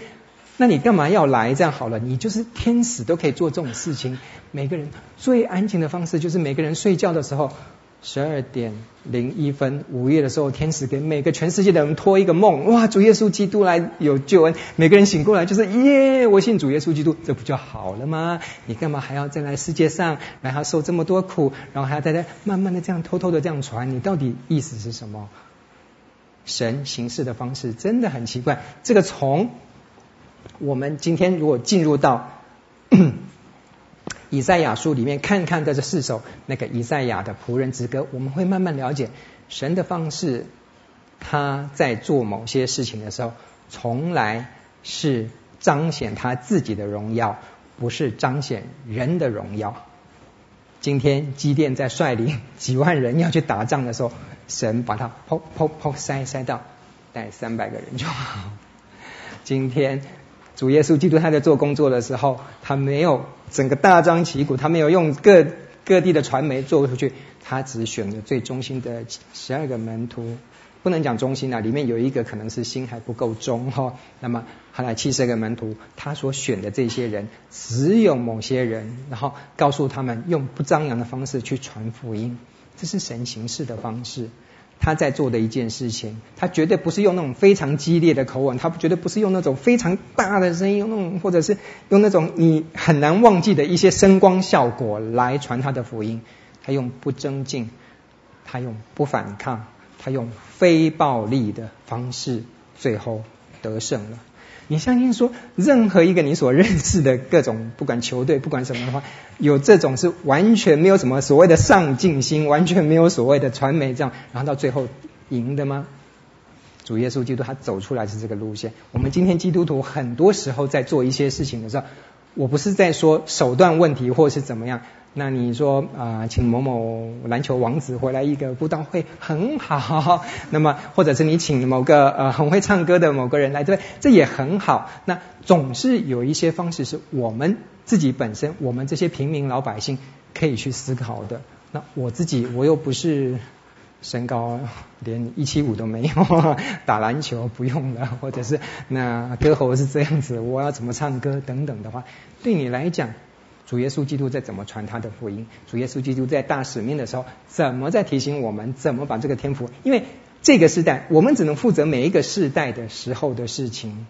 Speaker 2: 那你干嘛要来？这样好了，你就是天使都可以做这种事情。每个人最安静的方式，就是每个人睡觉的时候，十二点零一分，午夜的时候，天使给每个全世界的人托一个梦，哇，主耶稣基督来有救恩，每个人醒过来就是耶，我信主耶稣基督，这不就好了吗？你干嘛还要再来世界上，然后受这么多苦，然后还要再来慢慢的这样偷偷的这样传，你到底意思是什么？神行事的方式真的很奇怪，这个从我们今天如果进入到。以赛亚书里面看看在这四首那个以赛亚的仆人之歌，我们会慢慢了解神的方式。他在做某些事情的时候，从来是彰显他自己的荣耀，不是彰显人的荣耀。今天基甸在率领几万人要去打仗的时候，神把他砰砰砰塞塞到带三百个人就好。今天。主耶稣基督他在做工作的时候，他没有整个大张旗鼓，他没有用各各地的传媒做出去，他只选了最忠心的十二个门徒，不能讲忠心啊，里面有一个可能是心还不够忠哈。那么后来七十个门徒，他所选的这些人，只有某些人，然后告诉他们用不张扬的方式去传福音，这是神行事的方式。他在做的一件事情，他绝对不是用那种非常激烈的口吻，他绝对不是用那种非常大的声音，用那种或者是用那种你很难忘记的一些声光效果来传他的福音。他用不增进，他用不反抗，他用非暴力的方式，最后得胜了。你相信说，任何一个你所认识的各种不管球队不管什么的话，有这种是完全没有什么所谓的上进心，完全没有所谓的传媒这样，然后到最后赢的吗？主耶稣基督他走出来是这个路线。我们今天基督徒很多时候在做一些事情的时候，我不是在说手段问题或是怎么样。那你说啊、请某某篮球王子回来一个布道会很好，那么或者是你请某个呃很会唱歌的某个人来，对，这也很好。那总是有一些方式是我们自己本身，我们这些平民老百姓可以去思考的。那我自己我又不是身高连一七五都没有，打篮球不用了，或者是那歌喉是这样子，我要怎么唱歌等等的话，对你来讲。主耶稣基督在怎么传他的福音？主耶稣基督在大使命的时候，怎么在提醒我们怎么把这个天赋？因为这个时代，我们只能负责每一个世代的时候的事情。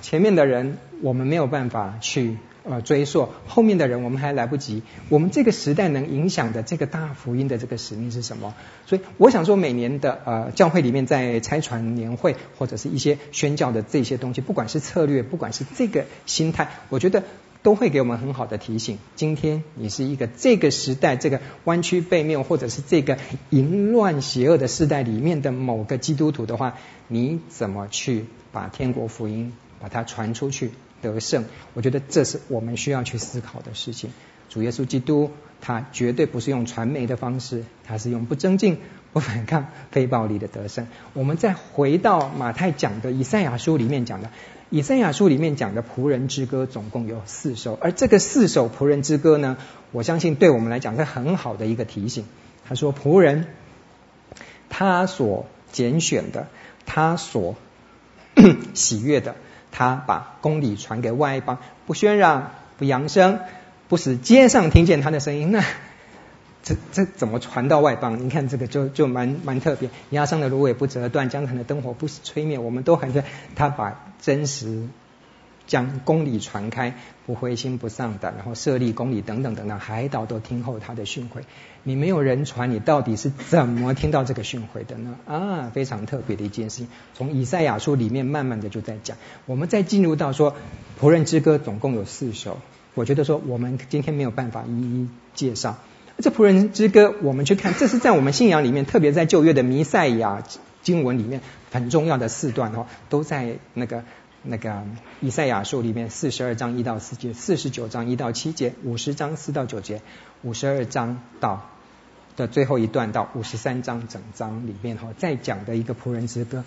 Speaker 2: 前面的人我们没有办法去呃追溯，后面的人我们还来不及。我们这个时代能影响的这个大福音的这个使命是什么？所以我想说，每年的呃教会里面在拆传年会或者是一些宣教的这些东西，不管是策略，不管是这个心态，我觉得。都会给我们很好的提醒。今天你是一个这个时代、这个弯曲背面，或者是这个淫乱邪恶的时代里面的某个基督徒的话，你怎么去把天国福音把它传出去得胜？我觉得这是我们需要去思考的事情。主耶稣基督他绝对不是用传媒的方式，他是用不增进、不反抗、非暴力的得胜。我们再回到马太讲的以赛亚书里面讲的。以赛亚书里面讲的仆人之歌总共有四首，而这个四首仆人之歌呢，我相信对我们来讲是很好的一个提醒。他说仆人，他所拣选的，他所 喜悦的，他把公理传给外邦，不喧嚷，不扬声，不使街上听见他的声音。那这这怎么传到外邦？你看这个就就蛮蛮特别。压伤的芦苇不折断，江河的灯火不吹灭。我们都很在他把真实将公理传开，不灰心不丧胆，然后设立公理等等等等，海岛都听候他的训诲。你没有人传，你到底是怎么听到这个训诲的呢？啊，非常特别的一件事情。从以赛亚书里面慢慢的就在讲。我们再进入到说仆人之歌，总共有四首。我觉得说我们今天没有办法一一介绍。这仆人之歌，我们去看，这是在我们信仰里面，特别在旧约的弥赛亚经文里面很重要的四段哦，都在那个那个以赛亚书里面四十二章一到四节，四十九章一到七节，五十章四到九节，五十二章到的最后一段到五十三章整章里面哈，在讲的一个仆人之歌。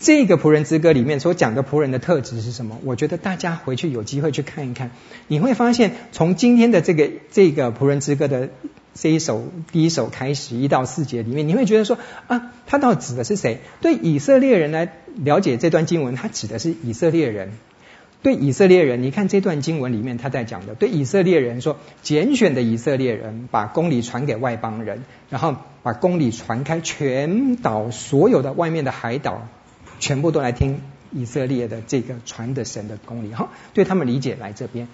Speaker 2: 这个仆人之歌里面所讲的仆人的特质是什么？我觉得大家回去有机会去看一看，你会发现从今天的这个这个仆人之歌的这一首第一首开始一到四节里面，你会觉得说啊，他到底指的是谁？对以色列人来了解这段经文，他指的是以色列人。对以色列人，你看这段经文里面他在讲的，对以色列人说，拣选的以色列人把公理传给外邦人，然后把公理传开，全岛所有的外面的海岛，全部都来听以色列的这个传的神的公理，哈，对他们理解来这边。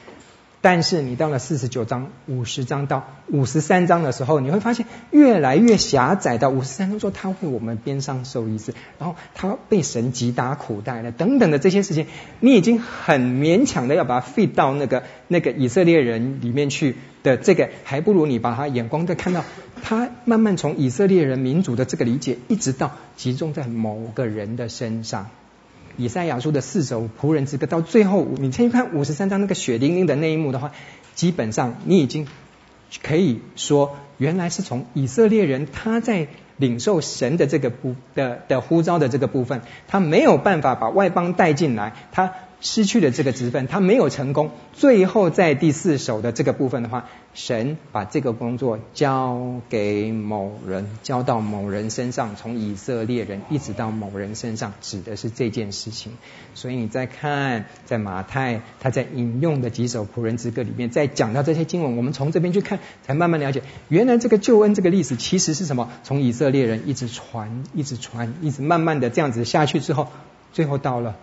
Speaker 2: 但是你到了四十九章、五十章到五十三章的时候，你会发现越来越狭窄。到五十三章说他为我们边上受一次，然后他被神击打苦待了等等的这些事情，你已经很勉强的要把它 fit 到那个那个以色列人里面去的这个，还不如你把他眼光再看到他慢慢从以色列人民族的这个理解，一直到集中在某个人的身上。以赛亚书的四首仆人之歌，到最后你先去看五十三章那个血淋淋的那一幕的话，基本上你已经可以说，原来是从以色列人他在领受神的这个部的的呼召的这个部分，他没有办法把外邦带进来，他。失去了这个职分，他没有成功。最后在第四首的这个部分的话，神把这个工作交给某人，交到某人身上，从以色列人一直到某人身上，指的是这件事情。所以你再看，在马太他在引用的几首仆人之歌里面，在讲到这些经文，我们从这边去看，才慢慢了解，原来这个救恩这个历史其实是什么？从以色列人一直传，一直传，一直慢慢的这样子下去之后，最后到了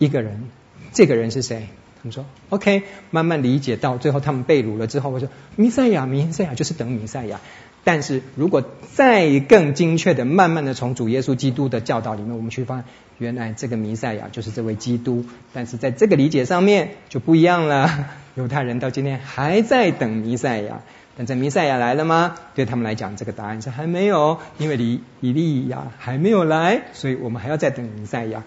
Speaker 2: 一个人。这个人是谁？他们说：“OK，慢慢理解到最后，他们被掳了之后，我说弥赛亚，弥赛亚就是等弥赛亚。但是如果再更精确的，慢慢的从主耶稣基督的教导里面，我们去发现，原来这个弥赛亚就是这位基督。但是在这个理解上面就不一样了。犹太人到今天还在等弥赛亚，但这弥赛亚来了吗？对他们来讲，这个答案是还没有，因为离以利亚还没有来，所以我们还要再等弥赛亚。”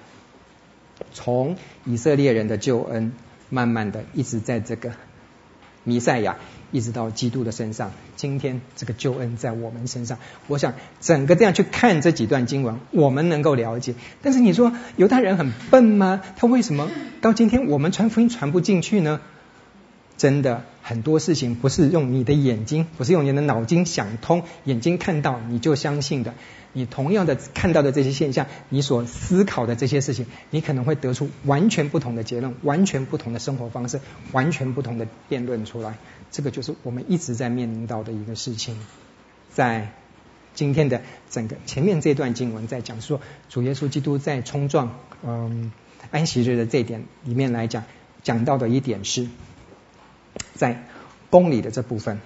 Speaker 2: 从以色列人的救恩，慢慢的一直在这个弥赛亚，一直到基督的身上。今天这个救恩在我们身上，我想整个这样去看这几段经文，我们能够了解。但是你说犹太人很笨吗？他为什么到今天我们传福音传不进去呢？真的很多事情不是用你的眼睛，不是用你的脑筋想通，眼睛看到你就相信的。你同样的看到的这些现象，你所思考的这些事情，你可能会得出完全不同的结论，完全不同的生活方式，完全不同的辩论出来。这个就是我们一直在面临到的一个事情。在今天的整个前面这段经文在讲说，主耶稣基督在冲撞嗯安息日的这一点里面来讲，讲到的一点是在公理的这部分，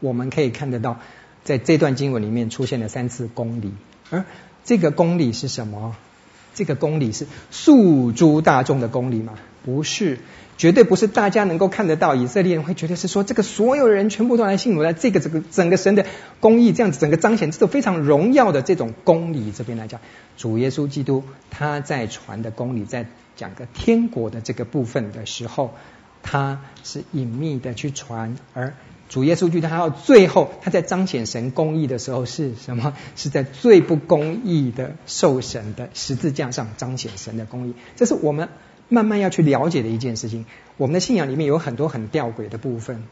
Speaker 2: 我们可以看得到。在这段经文里面出现了三次公理，而这个公理是什么？这个公理是诉诸大众的公理吗？不是，绝对不是大家能够看得到。以色列人会觉得是说，这个所有人全部都来信我了，这个这个整个神的公义这样子整个彰显，这种非常荣耀的这种公理。这边来讲，主耶稣基督他在传的公理，在讲个天国的这个部分的时候，他是隐秘的去传，而。主耶稣基督，他到最后，他在彰显神公义的时候是什么？是在最不公义的受审的十字架上彰显神的公义。这是我们慢慢要去了解的一件事情。我们的信仰里面有很多很吊诡的部分。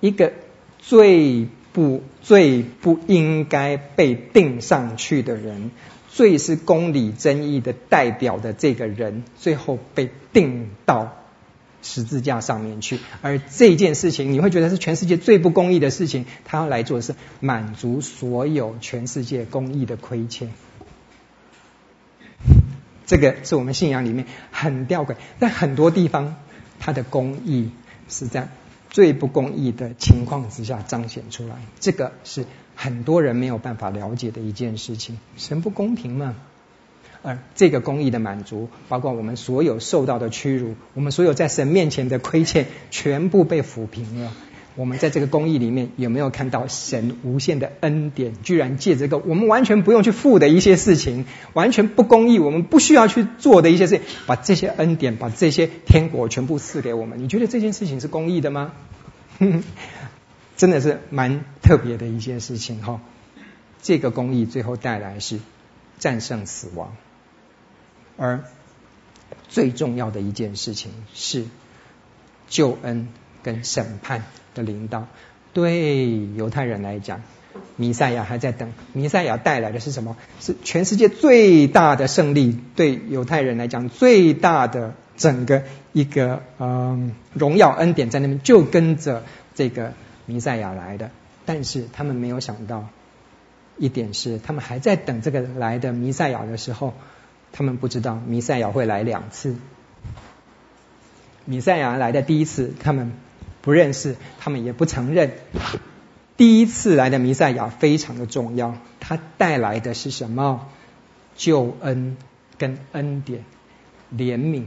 Speaker 2: 一个最不最不应该被钉上去的人，最是公理正义的代表的这个人，最后被钉到。十字架上面去，而这件事情你会觉得是全世界最不公义的事情，他要来做的是满足所有全世界公义的亏欠。这个是我们信仰里面很吊诡，在很多地方，他的公义是在最不公义的情况之下彰显出来，这个是很多人没有办法了解的一件事情。神不公平吗？而这个公义的满足，包括我们所有受到的屈辱，我们所有在神面前的亏欠，全部被抚平了。我们在这个公义里面有没有看到神无限的恩典？居然借这个我们完全不用去付的一些事情，完全不公义，我们不需要去做的一些事情，把这些恩典，把这些天国全部赐给我们。你觉得这件事情是公义的吗？真的是蛮特别的一件事情哈。这个公义最后带来是战胜死亡。而最重要的一件事情是救恩跟审判的领导。对犹太人来讲，弥赛亚还在等。弥赛亚带来的是什么？是全世界最大的胜利。对犹太人来讲，最大的整个一个嗯荣耀恩典在那边就跟着这个弥赛亚来的，但是他们没有想到一点是，他们还在等这个来的弥赛亚的时候，他们不知道弥赛亚会来两次。弥赛亚来的第一次，他们不认识，他们也不承认。第一次来的弥赛亚非常的重要，他带来的是什么？救恩跟恩典、怜悯。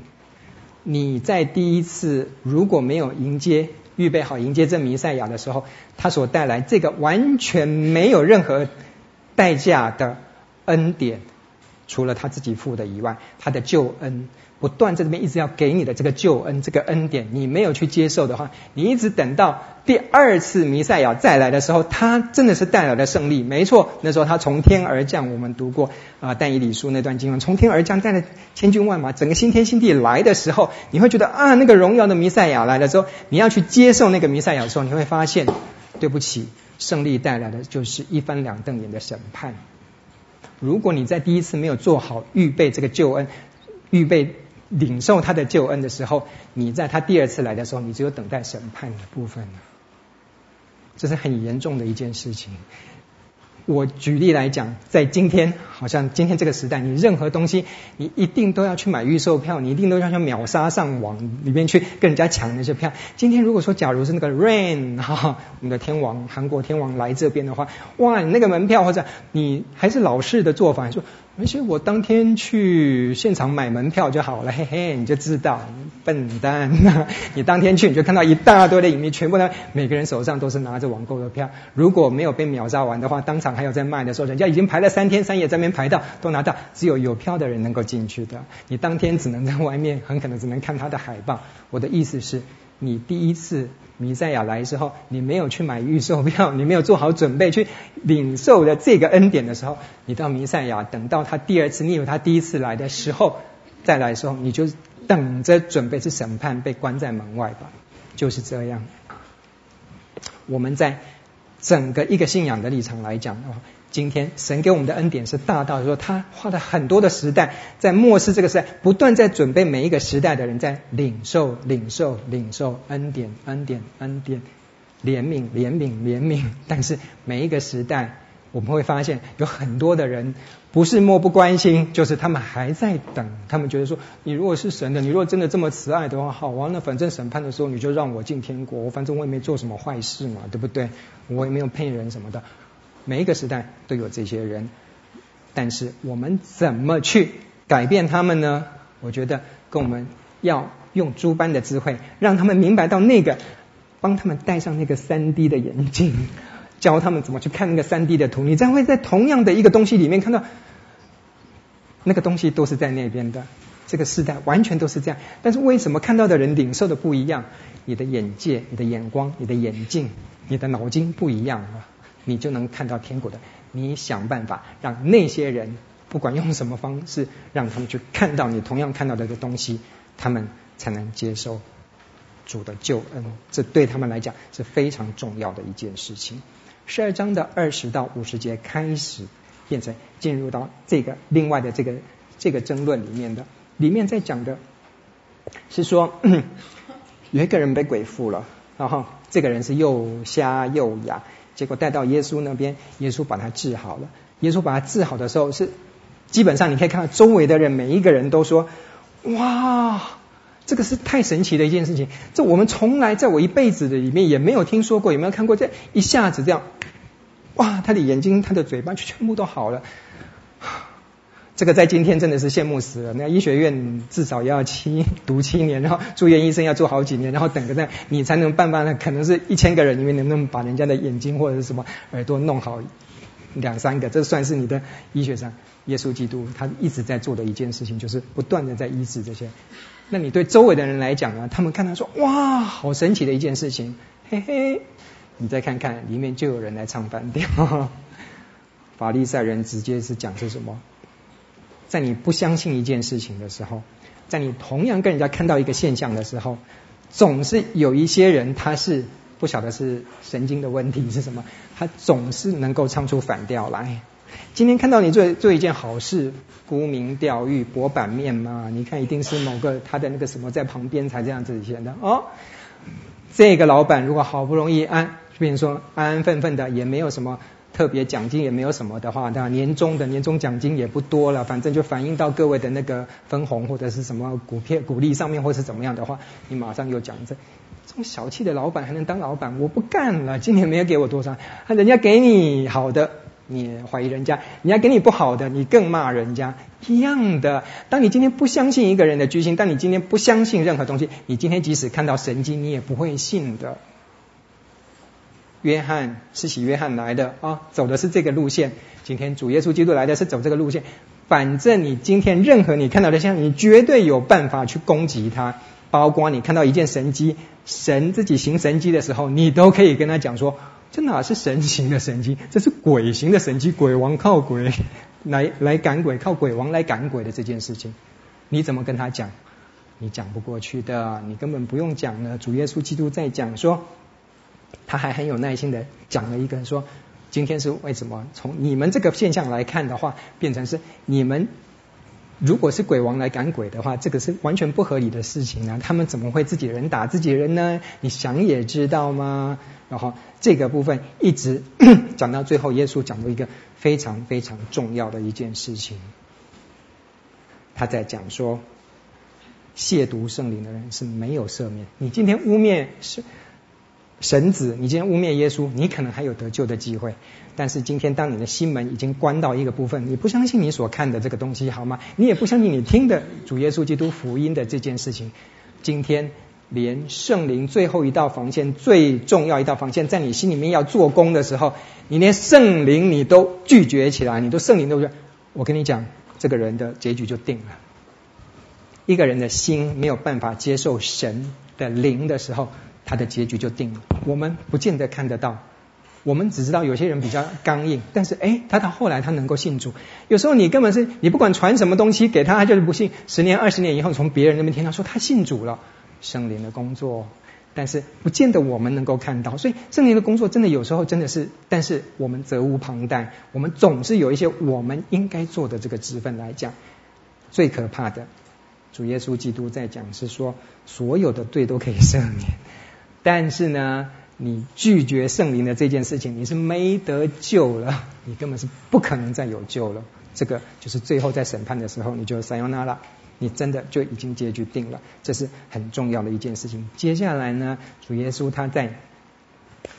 Speaker 2: 你在第一次如果没有迎接、预备好迎接这弥赛亚的时候，他所带来这个完全没有任何代价的恩典，除了他自己付的以外，他的救恩。不断在这边一直要给你的这个救恩，这个恩典，你没有去接受的话，你一直等到第二次弥赛亚再来的时候，他真的是带来了胜利。没错，那时候他从天而降，我们读过啊但以理书那段经文，从天而降带了千军万马，整个新天新地来的时候，你会觉得啊，那个荣耀的弥赛亚来了之后，你要去接受那个弥赛亚的时候，你会发现，对不起，胜利带来的就是一翻两瞪眼的审判。如果你在第一次没有做好预备这个救恩，预备。领受他的救恩的时候，你在他第二次来的时候，你只有等待审判的部分了。这是很严重的一件事情。我举例来讲，在今天，好像今天这个时代，你任何东西，你一定都要去买预售票，你一定都要去秒杀上网里面去跟人家抢那些票。今天如果说，假如是那个 Rain 哈，我们的天王，韩国天王来这边的话，哇，你那个门票或者你还是老式的做法，说。而且我当天去现场买门票就好了，嘿嘿，你就知道，笨蛋呐！你当天去你就看到一大堆的影迷，全部呢，每个人手上都是拿着网购的票。如果没有被秒杀完的话，当场还有在卖的时候，人家已经排了三天三夜在那边排到都拿到，只有有票的人能够进去的。你当天只能在外面，很可能只能看他的海报。我的意思是，你第一次。弥赛亚来的时候，你没有去买预售票，你没有做好准备去领受的这个恩典的时候，你到弥赛亚，等到他第二次，你以为他第一次来的时候再来的时候，你就等着准备去审判，被关在门外吧，就是这样。我们在整个一个信仰的立场来讲的话。今天神给我们的恩典是大到说，他花了很多的时代，在末世这个时代，不断在准备每一个时代的人在领受、领受、领受恩典、恩典、恩典、怜悯、怜悯、怜悯。但是每一个时代，我们会发现有很多的人不是漠不关心，就是他们还在等。他们觉得说，你如果是神的，你如果真的这么慈爱的话，好啊，那反正审判的时候你就让我进天国，反正我也没做什么坏事嘛，对不对？我也没有骗人什么的。每一个时代都有这些人，但是我们怎么去改变他们呢？我觉得跟我们要用诸般的智慧，让他们明白到那个，帮他们戴上那个三 D 的眼镜，教他们怎么去看那个三 D 的图。你将会在同样的一个东西里面看到，那个东西都是在那边的。这个时代完全都是这样，但是为什么看到的人领受的不一样？你的眼界、你的眼光、你的眼镜、你的脑筋不一样啊。你就能看到天国的。你想办法让那些人，不管用什么方式，让他们去看到你同样看到的个东西，他们才能接受主的救恩。这对他们来讲是非常重要的一件事情。十二章的二十到五十节开始变成进入到这个另外的这个这个争论里面的，里面在讲的是说，有一个人被鬼附了，然后这个人是又瞎又哑。结果带到耶稣那边，耶稣把他治好了。耶稣把他治好的时候，是基本上你可以看到周围的人每一个人都说：“哇，这个是太神奇的一件事情！这我们从来在我一辈子的里面也没有听说过，也没有看过这一下子这样，哇，他的眼睛、他的嘴巴全部都好了。”这个在今天真的是羡慕死了。那医学院至少要七读七年，然后住院医生要做好几年，然后等个那你才能办办。可能是一千个人里面能不能把人家的眼睛或者是什么耳朵弄好两三个，这算是你的医学上。耶稣基督他一直在做的一件事情，就是不断的在医治这些。那你对周围的人来讲呢？他们看他说哇，好神奇的一件事情，嘿嘿。你再看看里面就有人来唱反调，法利赛人直接是讲是什么？在你不相信一件事情的时候，在你同样跟人家看到一个现象的时候，总是有一些人他是不晓得是神经的问题是什么，他总是能够唱出反调来。今天看到你做做一件好事，沽名钓誉、博版面嘛？你看一定是某个他的那个什么在旁边才这样子显的哦。这个老板如果好不容易安，比如说安安分分的，也没有什么特别奖金，也没有什么的话，那年终的年终奖金也不多了，反正就反映到各位的那个分红或者是什么股票股利上面，或是怎么样的话，你马上又讲这这么小气的老板还能当老板？我不干了，今年没有给我多少，人家给你好的。你怀疑人家，人家给你不好的，你更骂人家一样的。当你今天不相信一个人的居心，当你今天不相信任何东西，你今天即使看到神迹，你也不会信的。约翰，是洗约翰来的啊，走的是这个路线。今天主耶稣基督来的是走这个路线。反正你今天任何你看到的像你绝对有办法去攻击他。包括你看到一件神迹，神自己行神迹的时候，你都可以跟他讲说。这哪是神行的神迹，这是鬼行的神迹。鬼王靠鬼来来赶鬼，靠鬼王来赶鬼的这件事情，你怎么跟他讲？你讲不过去的，你根本不用讲了。主耶稣基督在讲说，他还很有耐心的讲了一个说，今天是为什么？从你们这个现象来看的话，变成是你们。如果是鬼王来赶鬼的话，这个是完全不合理的事情啊！他们怎么会自己人打自己人呢？你想也知道吗？然后这个部分一直讲到最后，耶稣讲了一个非常非常重要的一件事情，他在讲说，亵渎圣灵的人是没有赦免。你今天污蔑是。神子，你今天污蔑耶稣，你可能还有得救的机会。但是今天，当你的心门已经关到一个部分，你不相信你所看的这个东西，好吗？你也不相信你听的主耶稣基督福音的这件事情。今天，连圣灵最后一道防线、最重要一道防线，在你心里面要做工的时候，你连圣灵你都拒绝起来，你都圣灵都不，我跟你讲，这个人的结局就定了。一个人的心没有办法接受神的灵的时候。他的结局就定了，我们不见得看得到，我们只知道有些人比较刚硬，但是诶，他到后来他能够信主。有时候你根本是你不管传什么东西给他，他就是不信。十年二十年以后，从别人那边听到说他信主了，圣灵的工作，但是不见得我们能够看到。所以圣灵的工作真的有时候真的是，但是我们责无旁贷，我们总是有一些我们应该做的这个职分来讲，最可怕的，主耶稣基督在讲是说，所有的罪都可以赦免。但是呢，你拒绝圣灵的这件事情，你是没得救了，你根本是不可能再有救了。这个就是最后在审判的时候，你就撒由那拉，你真的就已经结局定了，这是很重要的一件事情。接下来呢，主耶稣他在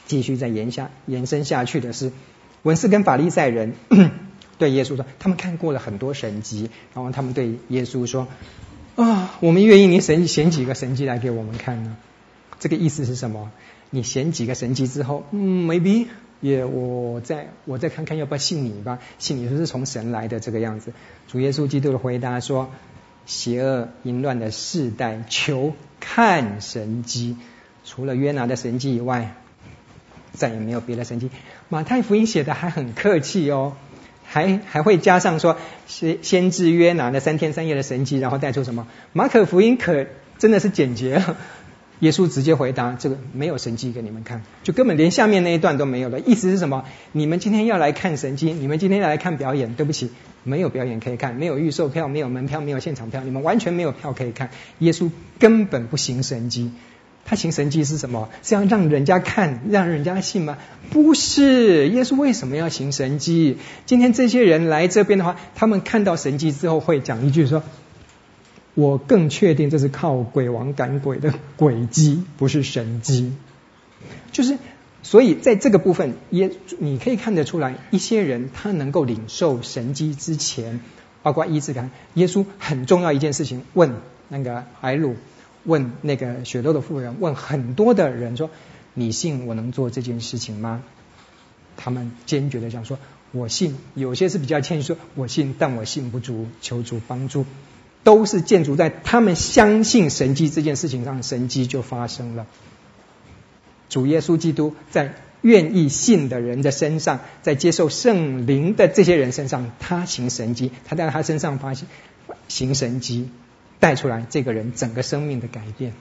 Speaker 2: 继续再延下延伸下去的是，文士跟法利赛人 对耶稣说，他们看过了很多神迹，然后他们对耶稣说，啊，我们愿意你神显几个神迹来给我们看呢？这个意思是什么？你显几个神迹之后，嗯，maybe 也我再我再看看要不要信你吧？信你说是从神来的这个样子。主耶稣基督的回答说：邪恶淫乱的世代求看神迹，除了约拿的神迹以外，再也没有别的神迹。马太福音写的还很客气哦，还还会加上说先先知约拿的三天三夜的神迹，然后带出什么？马可福音可真的是简洁。耶稣直接回答：“这个没有神迹给你们看，就根本连下面那一段都没有了。意思是什么？你们今天要来看神迹，你们今天要来看表演。对不起，没有表演可以看，没有预售票，没有门票，没有现场票，你们完全没有票可以看。耶稣根本不行神迹，他行神迹是什么？是要让人家看，让人家信吗？不是。耶稣为什么要行神迹？今天这些人来这边的话，他们看到神迹之后会讲一句说。”我更确定这是靠鬼王赶鬼的诡计，不是神机。就是，所以在这个部分，也你可以看得出来，一些人他能够领受神机之前，包括医治感，耶稣很重要一件事情，问那个睚鲁，问那个血漏的妇人，问很多的人说：“你信我能做这件事情吗？”他们坚决的讲说：“我信。”有些是比较谦虚说：“我信，但我信不足，求主帮助。”都是建筑在他们相信神迹这件事情上，神迹就发生了。主耶稣基督在愿意信的人的身上，在接受圣灵的这些人身上，他行神迹，他在他身上发现行神迹，带出来这个人整个生命的改变。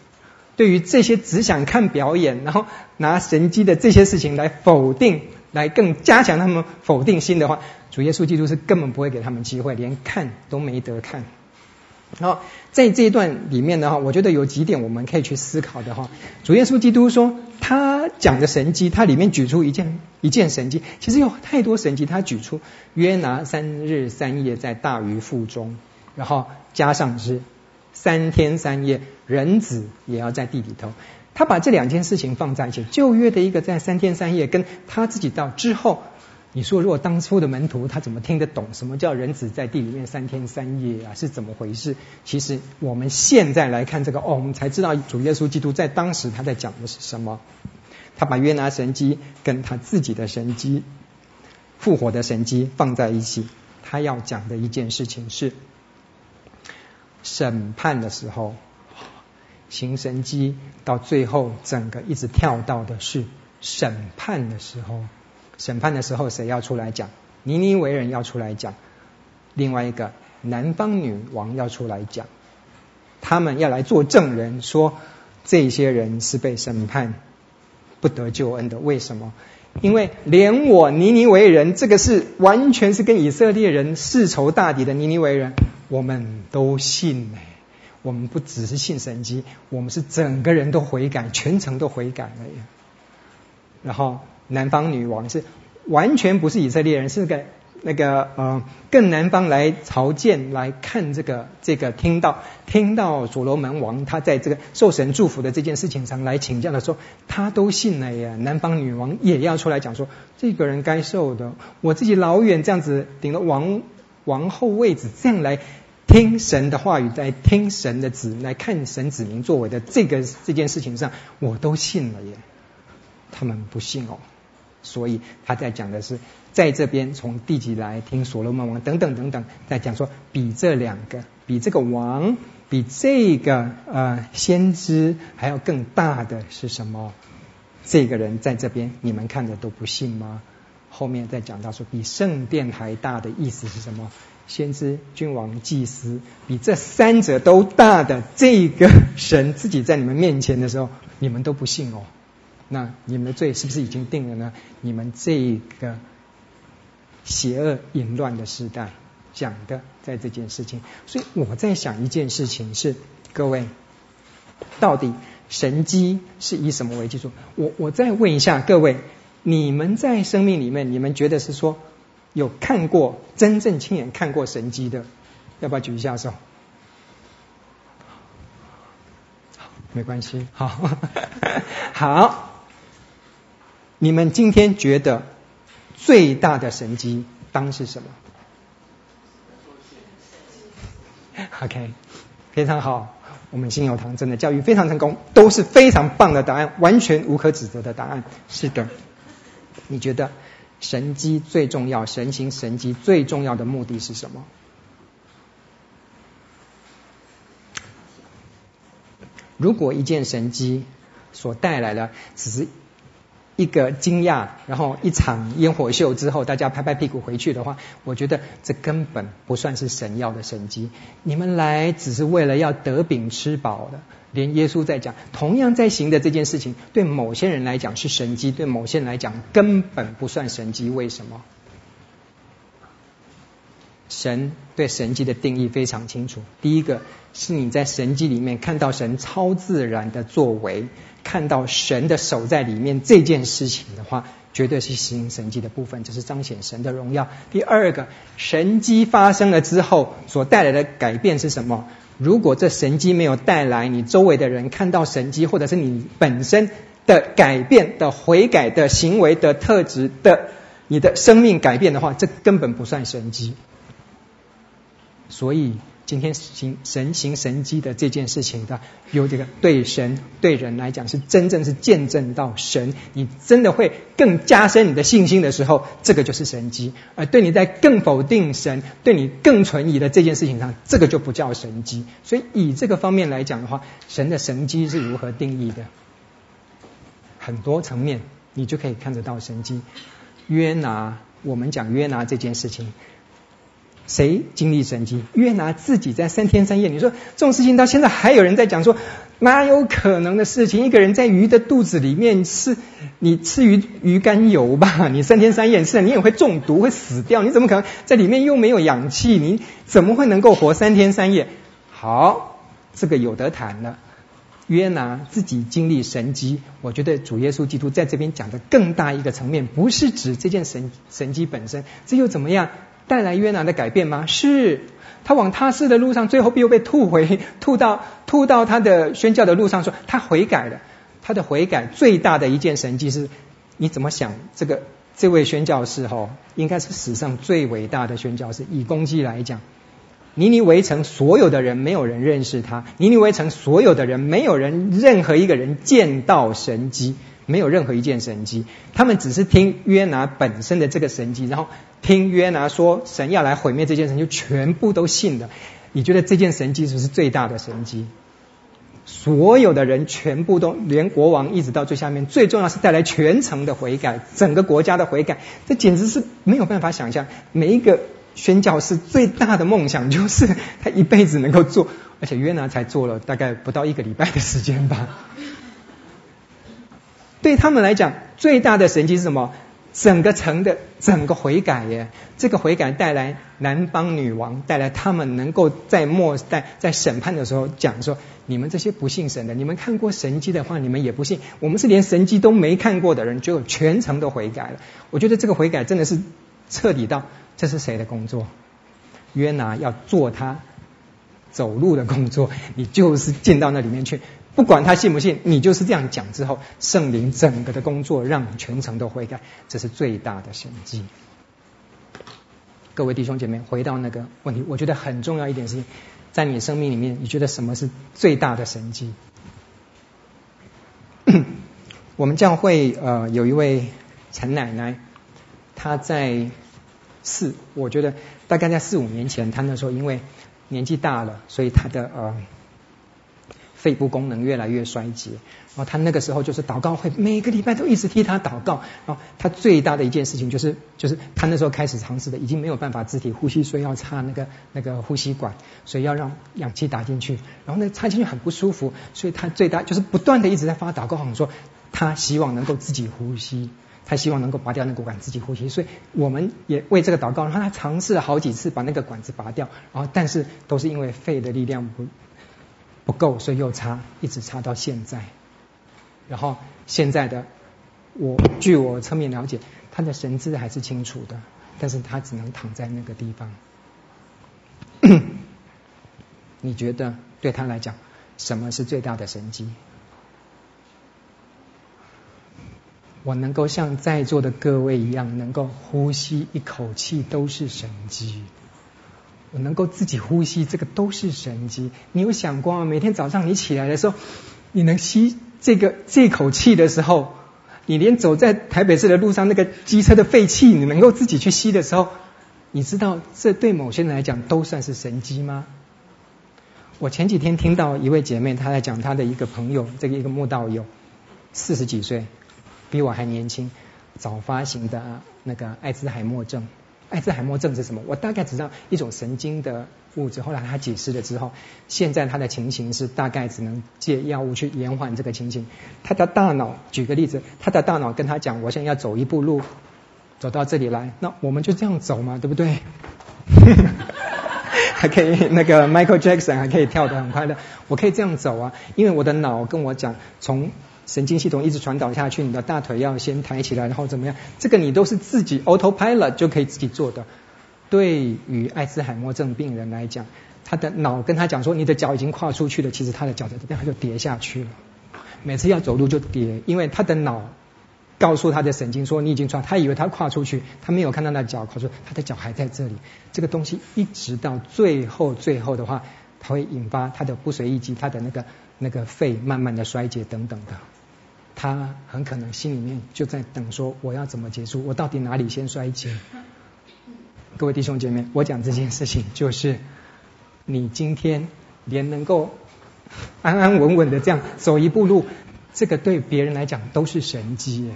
Speaker 2: 对于这些只想看表演，然后拿神迹的这些事情来否定来更加强他们否定心的话，主耶稣基督是根本不会给他们机会，连看都没得看。好，在这一段里面的话，我觉得有几点我们可以去思考的哈。主耶稣基督说他讲的神迹，他里面举出一件一件神迹，其实有太多神迹，他举出约拿三日三夜在大鱼腹中，然后加上是三天三夜，人子也要在地里头。他把这两件事情放在一起，旧约的一个在三天三夜，跟他自己到之后。你说，如果当初的门徒他怎么听得懂什么叫人子在地里面三天三夜啊？是怎么回事？其实我们现在来看这个哦，我们才知道主耶稣基督在当时他在讲的是什么。他把约拿神迹跟他自己的神迹、复活的神迹放在一起，他要讲的一件事情是审判的时候行神迹，到最后整个一直跳到的是审判的时候。审判的时候，谁要出来讲？尼尼微人要出来讲，另外一个南方女王要出来讲，他们要来做证人，说这些人是被审判不得救恩的。为什么？因为连我尼尼微人，这个是完全是跟以色列人世仇大敌的尼尼微人，我们都信哎，我们不只是信神迹，我们是整个人都悔改，全程都悔改了呀。然后。南方女王是完全不是以色列人，是个那个呃更南方来朝见来看这个这个听到听到所罗门王他在这个受神祝福的这件事情上来请教的时候，他都信了呀。南方女王也要出来讲说，这个人该受的。我自己老远这样子顶了王王后位置，这样来听神的话语，在听神的旨，来看神子民作为的这个这件事情上，我都信了耶。他们不信哦。所以他在讲的是，在这边从地极来听所罗门王等等等等，在讲说比这两个，比这个王，比这个呃先知还要更大的是什么？这个人在这边你们看着都不信吗？后面再讲到说比圣殿还大的意思是什么？先知、君王、祭司，比这三者都大的这个神自己在你们面前的时候，你们都不信哦。那你们的罪是不是已经定了呢？你们这个邪恶淫乱的时代讲的在这件事情，所以我在想一件事情是：各位到底神机是以什么为基础？我我再问一下各位，你们在生命里面，你们觉得是说有看过真正亲眼看过神机的，要不要举一下手？好，没关系，好，好。你们今天觉得最大的神机当是什么？OK，非常好，我们信友堂真的教育非常成功，都是非常棒的答案，完全无可指责的答案。是的，你觉得神机最重要，神行神机最重要的目的是什么？如果一件神机所带来的只是一个惊讶，然后一场烟火秀之后，大家拍拍屁股回去的话，我觉得这根本不算是神要的神迹。你们来只是为了要得饼吃饱的，连耶稣在讲，同样在行的这件事情，对某些人来讲是神迹，对某些人来讲根本不算神迹。为什么？神对神迹的定义非常清楚。第一个是你在神迹里面看到神超自然的作为。看到神的手在里面这件事情的话，绝对是行神迹的部分，这是彰显神的荣耀。第二个，神迹发生了之后所带来的改变是什么？如果这神迹没有带来你周围的人看到神迹，或者是你本身的改变的悔改的行为的特质的你的生命改变的话，这根本不算神迹。所以。今天行神行神迹的这件事情的，有这个对神对人来讲是真正是见证到神，你真的会更加深你的信心的时候，这个就是神迹；而对你在更否定神、对你更存疑的这件事情上，这个就不叫神迹。所以以这个方面来讲的话，神的神迹是如何定义的？很多层面你就可以看得到神迹。约拿，我们讲约拿这件事情。谁经历神迹？约拿自己在三天三夜。你说这种事情到现在还有人在讲说，哪有可能的事情？一个人在鱼的肚子里面吃，你吃鱼鱼肝油吧？你三天三夜吃，你也会中毒，会死掉。你怎么可能在里面又没有氧气？你怎么会能够活三天三夜？好，这个有得谈了。约拿自己经历神迹，我觉得主耶稣基督在这边讲的更大一个层面，不是指这件神神迹本身，这又怎么样带来约拿的改变吗？是。他往他世的路上，最后又被吐回，吐到吐到他的宣教的路上说，他悔改了。他的悔改最大的一件神迹是，你怎么想？这个这位宣教士哈，应该是史上最伟大的宣教士。以攻击来讲，尼尼微城所有的人没有人认识他，尼尼微城所有的人没有人任何一个人见到神迹。没有任何一件神迹，他们只是听约拿本身的这个神迹，然后听约拿说神要来毁灭这件事，就全部都信了。你觉得这件神迹是不是最大的神迹？所有的人全部都，连国王一直到最下面，最重要是带来全城的悔改，整个国家的悔改，这简直是没有办法想象。每一个宣教士最大的梦想就是他一辈子能够做，而且约拿才做了大概不到一个礼拜的时间吧。对他们来讲，最大的神迹是什么？整个城的整个悔改耶！这个悔改带来南方女王，带来他们能够在末代在审判的时候讲说：你们这些不信神的，你们看过神迹的话，你们也不信。我们是连神迹都没看过的人，就全城都悔改了。我觉得这个悔改真的是彻底到，这是谁的工作？约拿要做他走路的工作，你就是进到那里面去。不管他信不信，你就是这样讲之后，圣灵整个的工作让全程都悔改，这是最大的神迹。各位弟兄姐妹，回到那个问题，我觉得很重要一点是，在你生命里面，你觉得什么是最大的神迹？我们教会呃有一位陈奶奶，她在四，我觉得大概在四五年前，她那时候因为年纪大了，所以她的呃。肺部功能越来越衰竭，然后他那个时候就是祷告会，每个礼拜都一直替他祷告。然后他最大的一件事情就是，就是他那时候开始尝试的，已经没有办法自体呼吸，所以要插那个那个呼吸管，所以要让氧气打进去。然后那插进去很不舒服，所以他最大就是不断的一直在发祷告，好像说他希望能够自己呼吸，他希望能够拔掉那个管自己呼吸。所以我们也为这个祷告，然后他尝试了好几次把那个管子拔掉，然后但是都是因为肺的力量不。不够，所以又插，一直插到现在。然后现在的我，据我侧面了解，他的神志还是清楚的，但是他只能躺在那个地方。你觉得对他来讲，什么是最大的神机？我能够像在座的各位一样，能够呼吸一口气，都是神机。我能够自己呼吸，这个都是神迹。你有想过吗？每天早上你起来的时候，你能吸这个这口气的时候，你连走在台北市的路上那个机车的废气，你能够自己去吸的时候，你知道这对某些人来讲都算是神迹吗？我前几天听到一位姐妹她在讲她的一个朋友，这个一个慕道友，四十几岁，比我还年轻，早发型的那个艾滋海默症。艾滋海默症是什么？我大概知道一种神经的物质。后来他解释了之后，现在他的情形是大概只能借药物去延缓这个情形。他的大脑，举个例子，他的大脑跟他讲：“我现在要走一步路，走到这里来，那我们就这样走嘛，对不对？” 还可以那个 Michael Jackson 还可以跳得很快乐，我可以这样走啊，因为我的脑跟我讲从。神经系统一直传导下去，你的大腿要先抬起来，然后怎么样？这个你都是自己 autopilot 就可以自己做的。对于艾滋海默症病人来讲，他的脑跟他讲说，你的脚已经跨出去了，其实他的脚在这边，他就跌下去了。每次要走路就跌，因为他的脑告诉他的神经说，你已经跨，他以为他跨出去，他没有看到那脚跨出，他的脚还在这里。这个东西一直到最后，最后的话，它会引发他的不随意肌，他的那个那个肺慢慢的衰竭等等的。他很可能心里面就在等说，我要怎么结束？我到底哪里先衰竭？各位弟兄姐妹，我讲这件事情就是，你今天连能够安安稳稳的这样走一步路，这个对别人来讲都是神迹耶。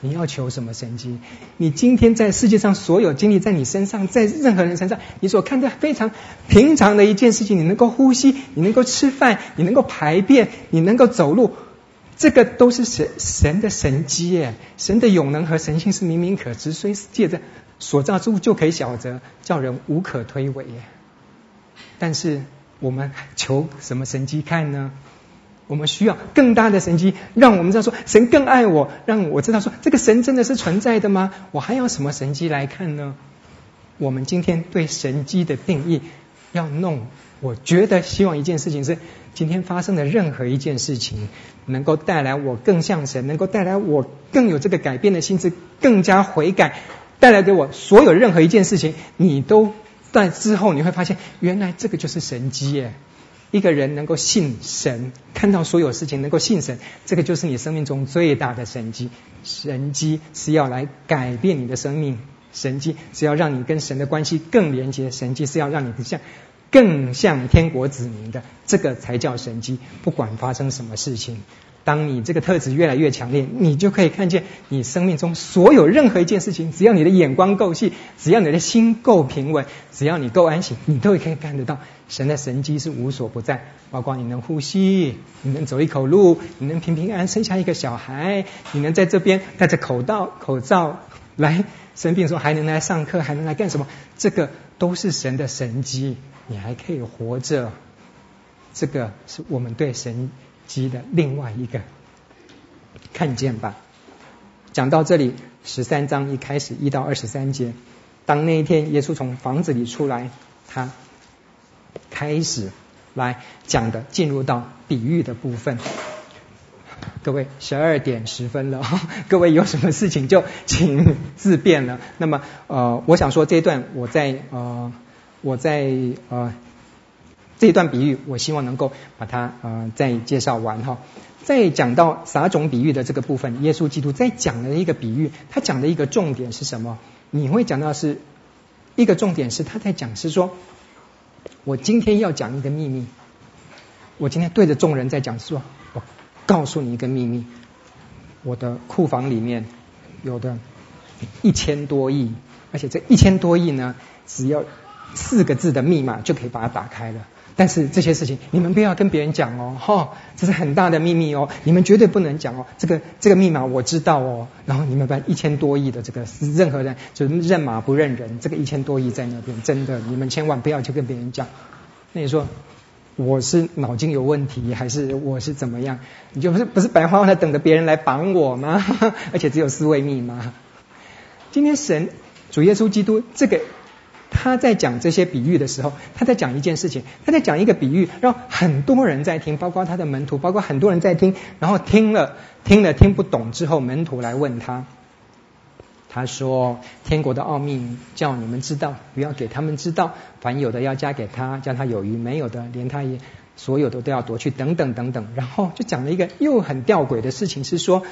Speaker 2: 你要求什么神迹？你今天在世界上所有经历在你身上，在任何人身上，你所看的非常平常的一件事情，你能够呼吸，你能够吃饭，你能够排便，你能够走路，这个都是神神的神迹耶！神的永能和神性是明明可知，所以借着所造之物就可以晓得，叫人无可推诿耶。但是我们求什么神迹看呢？我们需要更大的神迹，让我们知道说神更爱我，让我知道说这个神真的是存在的吗？我还要什么神迹来看呢？我们今天对神迹的定义要弄，我觉得希望一件事情是，今天发生的任何一件事情，能够带来我更像神，能够带来我更有这个改变的心智，更加悔改，带来给我所有任何一件事情，你都在之后你会发现，原来这个就是神机耶。一个人能够信神，看到所有事情能够信神，这个就是你生命中最大的神机。神机是要来改变你的生命，神机是要让你跟神的关系更连接，神机是要让你像更像天国子民的，这个才叫神迹。不管发生什么事情。当你这个特质越来越强烈，你就可以看见你生命中所有任何一件事情，只要你的眼光够细，只要你的心够平稳，只要你够安心，你都可以看得到神的神迹是无所不在。包括你能呼吸，你能走一口路，你能平平安安生下一个小孩，你能在这边戴着口罩口罩来生病的时候还能来上课，还能来干什么？这个都是神的神迹，你还可以活着。这个是我们对神。机的另外一个看见吧。讲到这里，十三章一开始一到二十三节，当那一天耶稣从房子里出来，他开始来讲的，进入到比喻的部分。各位，十二点十分了，各位有什么事情就请自便了。那么，呃，我想说这段，我在呃，我在呃。这一段比喻，我希望能够把它呃再介绍完哈。再讲到撒种比喻的这个部分，耶稣基督在讲的一个比喻，他讲的一个重点是什么？你会讲到是一个重点是他在讲是说，我今天要讲一个秘密，我今天对着众人在讲说，我告诉你一个秘密，我的库房里面有的一千多亿，而且这一千多亿呢，只要四个字的密码就可以把它打开了。但是这些事情你们不要跟别人讲哦，哈、这是很大的秘密哦，你们绝对不能讲哦。这个这个密码我知道哦，然后你们把一千多亿的这个任何人就认码不认人，这个一千多亿在那边，真的你们千万不要去跟别人讲。那你说我是脑筋有问题，还是我是怎么样？你就不是不是白花花的等着别人来绑我吗？而且只有四位密码。今天神主耶稣基督这个。他在讲这些比喻的时候，他在讲一件事情，他在讲一个比喻，让很多人在听，包括他的门徒，包括很多人在听，然后听了听了听不懂之后，门徒来问他，他说：“天国的奥秘叫你们知道，不要给他们知道。凡有的要加给他，叫他有余；没有的，连他也所有的都要夺去。等等等等。”然后就讲了一个又很吊诡的事情，是说，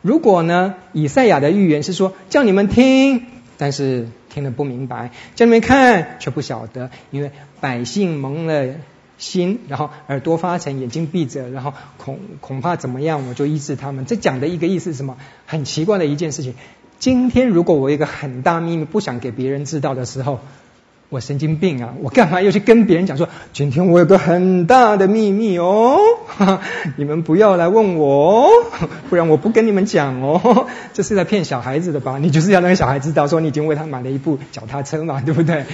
Speaker 2: 如果呢，以赛亚的预言是说，叫你们听。但是听得不明白，叫你们看却不晓得，因为百姓蒙了心，然后耳朵发沉，眼睛闭着，然后恐恐怕怎么样，我就医治他们。这讲的一个意思是什么？很奇怪的一件事情。今天如果我有一个很大秘密不想给别人知道的时候。我神经病啊！我干嘛要去跟别人讲说，今天我有个很大的秘密哦，你们不要来问我哦，不然我不跟你们讲哦。这是在骗小孩子的吧？你就是要让小孩知道说你已经为他买了一部脚踏车嘛，对不对？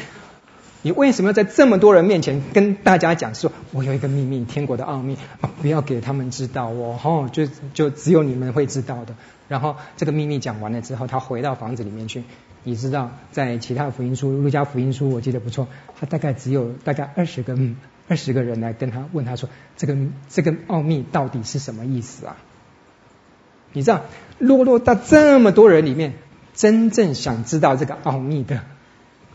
Speaker 2: 你为什么要在这么多人面前跟大家讲说，我有一个秘密，天国的奥秘啊，不要给他们知道哦，哦，就就只有你们会知道的。然后这个秘密讲完了之后，他回到房子里面去。你知道，在其他的福音书，路加福音书我记得不错，他大概只有大概二十个二十个人来跟他问他说，这个这个奥秘到底是什么意思啊？你知道，落落到这么多人里面，真正想知道这个奥秘的，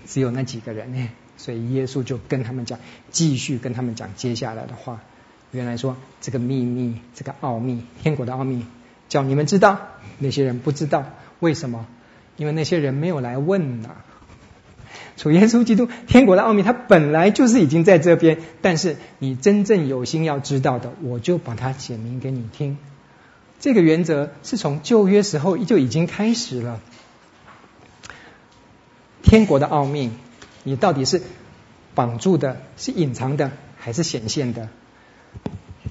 Speaker 2: 只有那几个人呢。所以耶稣就跟他们讲，继续跟他们讲接下来的话。原来说这个秘密，这个奥秘，天国的奥秘，叫你们知道，那些人不知道，为什么？因为那些人没有来问呐，主耶稣基督天国的奥秘，他本来就是已经在这边，但是你真正有心要知道的，我就把它写明给你听。这个原则是从旧约时候就已经开始了。天国的奥秘，你到底是绑住的，是隐藏的，还是显现的？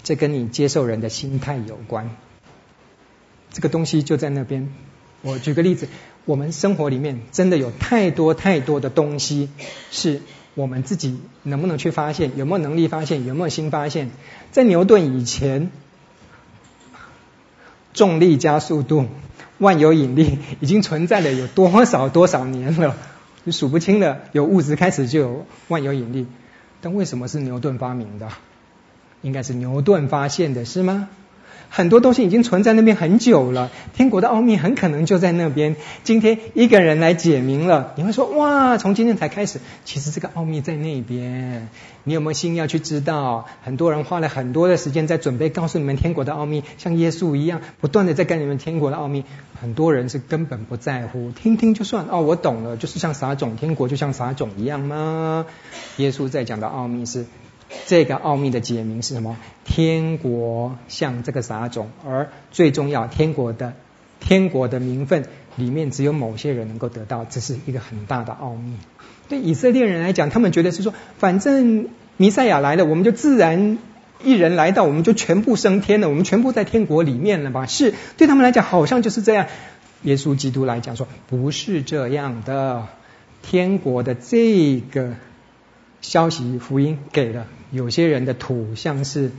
Speaker 2: 这跟你接受人的心态有关。这个东西就在那边。我举个例子，我们生活里面真的有太多太多的东西，是我们自己能不能去发现，有没有能力发现，有没有新发现？在牛顿以前，重力加速度、万有引力已经存在了有多少多少年了？你数不清了。有物质开始就有万有引力，但为什么是牛顿发明的？应该是牛顿发现的，是吗？很多东西已经存在那边很久了，天国的奥秘很可能就在那边。今天一个人来解明了，你会说哇，从今天才开始，其实这个奥秘在那边。你有没有心要去知道？很多人花了很多的时间在准备告诉你们天国的奥秘，像耶稣一样，不断的在跟你们天国的奥秘。很多人是根本不在乎，听听就算哦，我懂了，就是像撒种，天国就像撒种一样吗？耶稣在讲的奥秘是。这个奥秘的解明是什么？天国像这个撒种，而最重要，天国的天国的名分里面只有某些人能够得到，这是一个很大的奥秘。对以色列人来讲，他们觉得是说，反正弥赛亚来了，我们就自然一人来到，我们就全部升天了，我们全部在天国里面了吧？是对他们来讲，好像就是这样。耶稣基督来讲说，不是这样的，天国的这个。消息福音给了有些人的土像是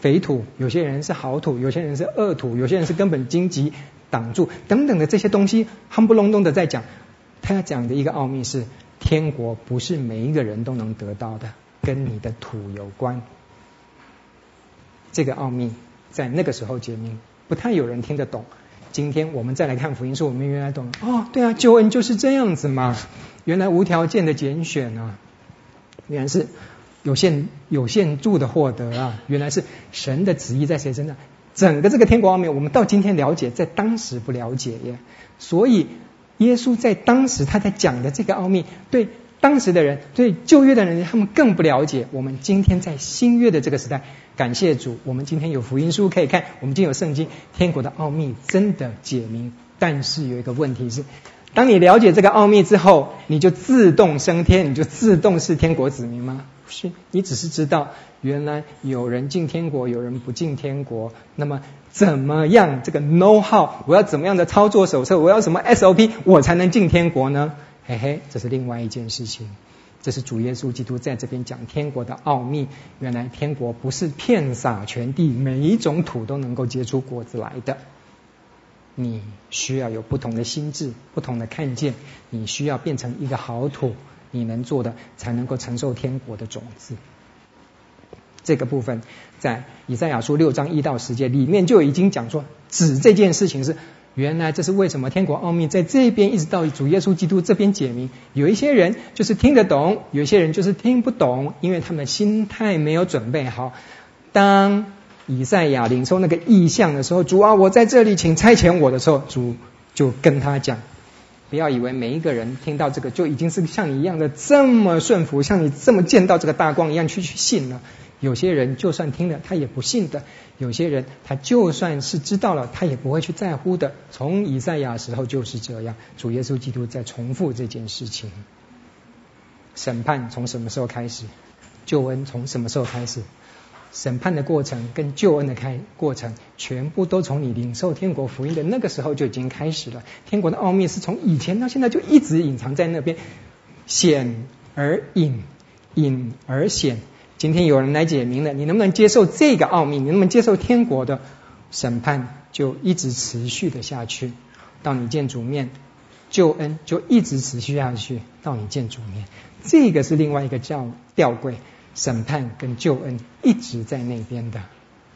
Speaker 2: 肥土，有些人是好土，有些人是恶土，有些人是根本荆棘挡住等等的这些东西，夯不隆咚的在讲。他要讲的一个奥秘是，天国不是每一个人都能得到的，跟你的土有关。这个奥秘在那个时候解明，不太有人听得懂。今天我们再来看福音书，我们原来懂。哦，对啊，救恩就是这样子嘛，原来无条件的拣选啊。原来是有限有限度的获得啊！原来是神的旨意在谁身上？整个这个天国奥秘，我们到今天了解，在当时不了解耶。所以耶稣在当时他在讲的这个奥秘，对当时的人，对旧约的人，他们更不了解。我们今天在新约的这个时代，感谢主，我们今天有福音书可以看，我们今天有圣经，天国的奥秘真的解明。但是有一个问题是。当你了解这个奥秘之后，你就自动升天，你就自动是天国子民吗？不是，你只是知道原来有人进天国，有人不进天国。那么怎么样？这个 know how，我要怎么样的操作手册？我要什么 SOP，我才能进天国呢？嘿嘿，这是另外一件事情。这是主耶稣基督在这边讲天国的奥秘。原来天国不是遍洒全地，每一种土都能够结出果子来的。你需要有不同的心智，不同的看见。你需要变成一个好土，你能做的才能够承受天国的种子。这个部分在以赛亚书六章一到十节里面就已经讲说，指这件事情是原来这是为什么天国奥秘在这边一直到主耶稣基督这边解明。有一些人就是听得懂，有些人就是听不懂，因为他们心态没有准备好。当以赛亚领受那个意象的时候，主啊，我在这里，请差遣我的时候，主就跟他讲：不要以为每一个人听到这个就已经是像你一样的这么顺服，像你这么见到这个大光一样去去信了。有些人就算听了，他也不信的；有些人他就算是知道了，他也不会去在乎的。从以赛亚时候就是这样，主耶稣基督在重复这件事情。审判从什么时候开始？救恩从什么时候开始？审判的过程跟救恩的开过程，全部都从你领受天国福音的那个时候就已经开始了。天国的奥秘是从以前到现在就一直隐藏在那边，显而隐，隐而显。今天有人来解明了，你能不能接受这个奥秘？你能不能接受天国的审判？就一直持续的下去，到你见主面，救恩就一直持续下去，到你见主面。这个是另外一个叫吊柜。审判跟救恩一直在那边的，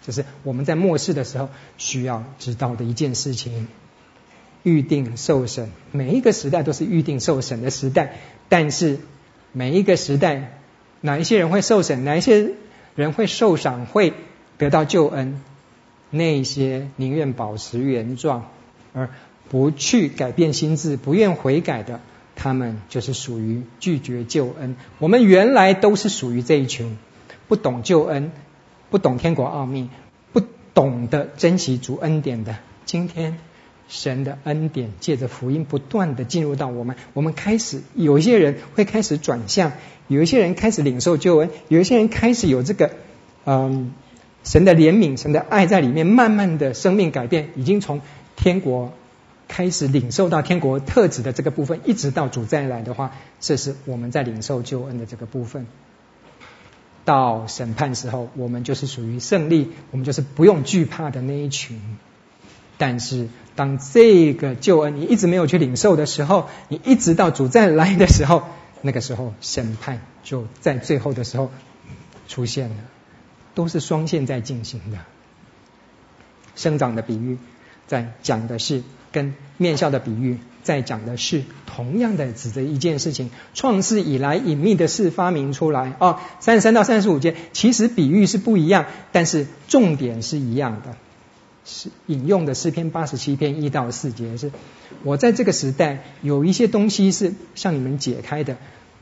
Speaker 2: 这是我们在末世的时候需要知道的一件事情。预定受审，每一个时代都是预定受审的时代，但是每一个时代，哪一些人会受审，哪一些人会受赏，会得到救恩？那些宁愿保持原状而不去改变心智、不愿悔改的。他们就是属于拒绝救恩。我们原来都是属于这一群，不懂救恩，不懂天国奥秘，不懂得珍惜主恩典的，今天神的恩典借着福音不断的进入到我们，我们开始有一些人会开始转向，有一些人开始领受救恩，有一些人开始有这个嗯神的怜悯、神的爱在里面，慢慢的生命改变，已经从天国开始领受到天国特质的这个部分，一直到主再来的话，这是我们在领受救恩的这个部分。到审判时候，我们就是属于胜利，我们就是不用惧怕的那一群。但是，当这个救恩你一直没有去领受的时候，你一直到主再来的时候，那个时候审判就在最后的时候出现了，都是双线在进行的。生长的比喻在讲的是跟面笑的比喻。在讲的是同样的指着一件事情，创世以来隐秘的事发明出来哦，三十三到三十五节，其实比喻是不一样，但是重点是一样的。是引用的诗篇八十七篇一到四节是，我在这个时代有一些东西是向你们解开的，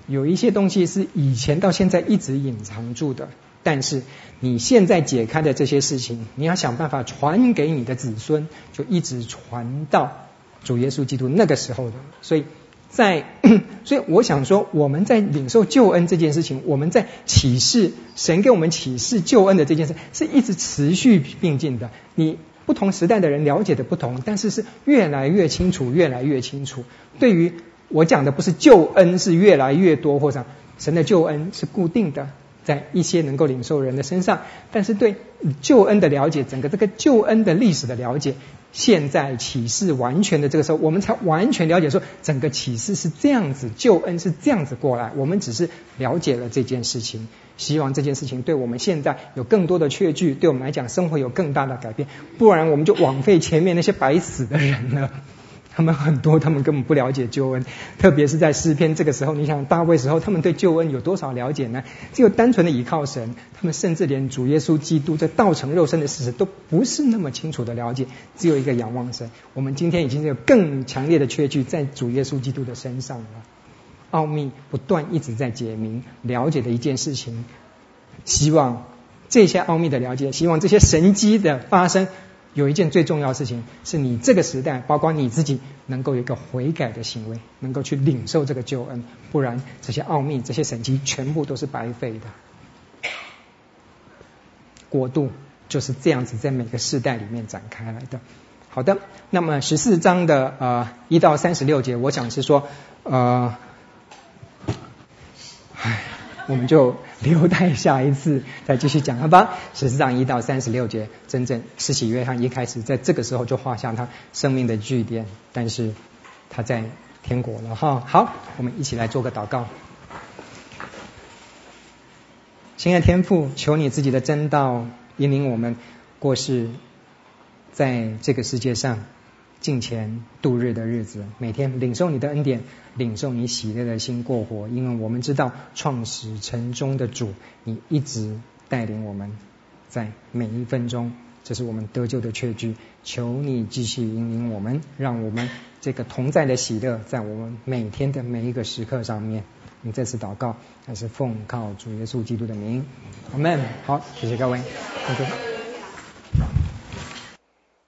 Speaker 2: 有一些东西是以前到现在一直隐藏住的，但是你现在解开的这些事情，你要想办法传给你的子孙，就一直传到。主耶稣基督那个时候的，所以在，所以我想说，我们在领受救恩这件事情，我们在启示神给我们启示救恩的这件事，是一直持续并进的。你不同时代的人了解的不同，但是是越来越清楚，越来越清楚。对于我讲的不是救恩是越来越多，或者神的救恩是固定的，在一些能够领受人的身上，但是对救恩的了解，整个这个救恩的历史的了解。现在启示完全的这个时候，我们才完全了解说，整个启示是这样子，救恩是这样子过来。我们只是了解了这件事情，希望这件事情对我们现在有更多的确据，对我们来讲生活有更大的改变。不然我们就枉费前面那些白死的人了。他们很多，他们根本不了解救恩，特别是在诗篇这个时候。你想大卫时候，他们对救恩有多少了解呢？只有单纯的倚靠神，他们甚至连主耶稣基督这道成肉身的事实都不是那么清楚的了解。只有一个仰望神。我们今天已经有更强烈的确据在主耶稣基督的身上了。奥秘不断一直在解明，了解的一件事情。希望这些奥秘的了解，希望这些神迹的发生。有一件最重要的事情，是你这个时代，包括你自己，能够有一个悔改的行为，能够去领受这个救恩，不然这些奥秘、这些神迹，全部都是白费的。国度就是这样子，在每个世代里面展开来的。好的，那么十四章的呃一到三十六节，我想是说呃，我们就留待下一次再继续讲了吧。十四章一到三十六节，真正施洗约翰一开始在这个时候就画下他生命的句点，但是他在天国了哈。好，我们一起来做个祷告。亲爱的天父，求你自己的真道引领我们过世在这个世界上。敬虔度日的日子，每天领受你的恩典，领受你喜乐的心过活。因为我们知道创始成终的主，你一直带领我们，在每一分钟，这是我们得救的确据。求你继续引领我们，让我们这个同在的喜乐，在我们每天的每一个时刻上面。你再次祷告，还是奉靠主耶稣基督的名，阿门。好，谢谢各位，谢谢。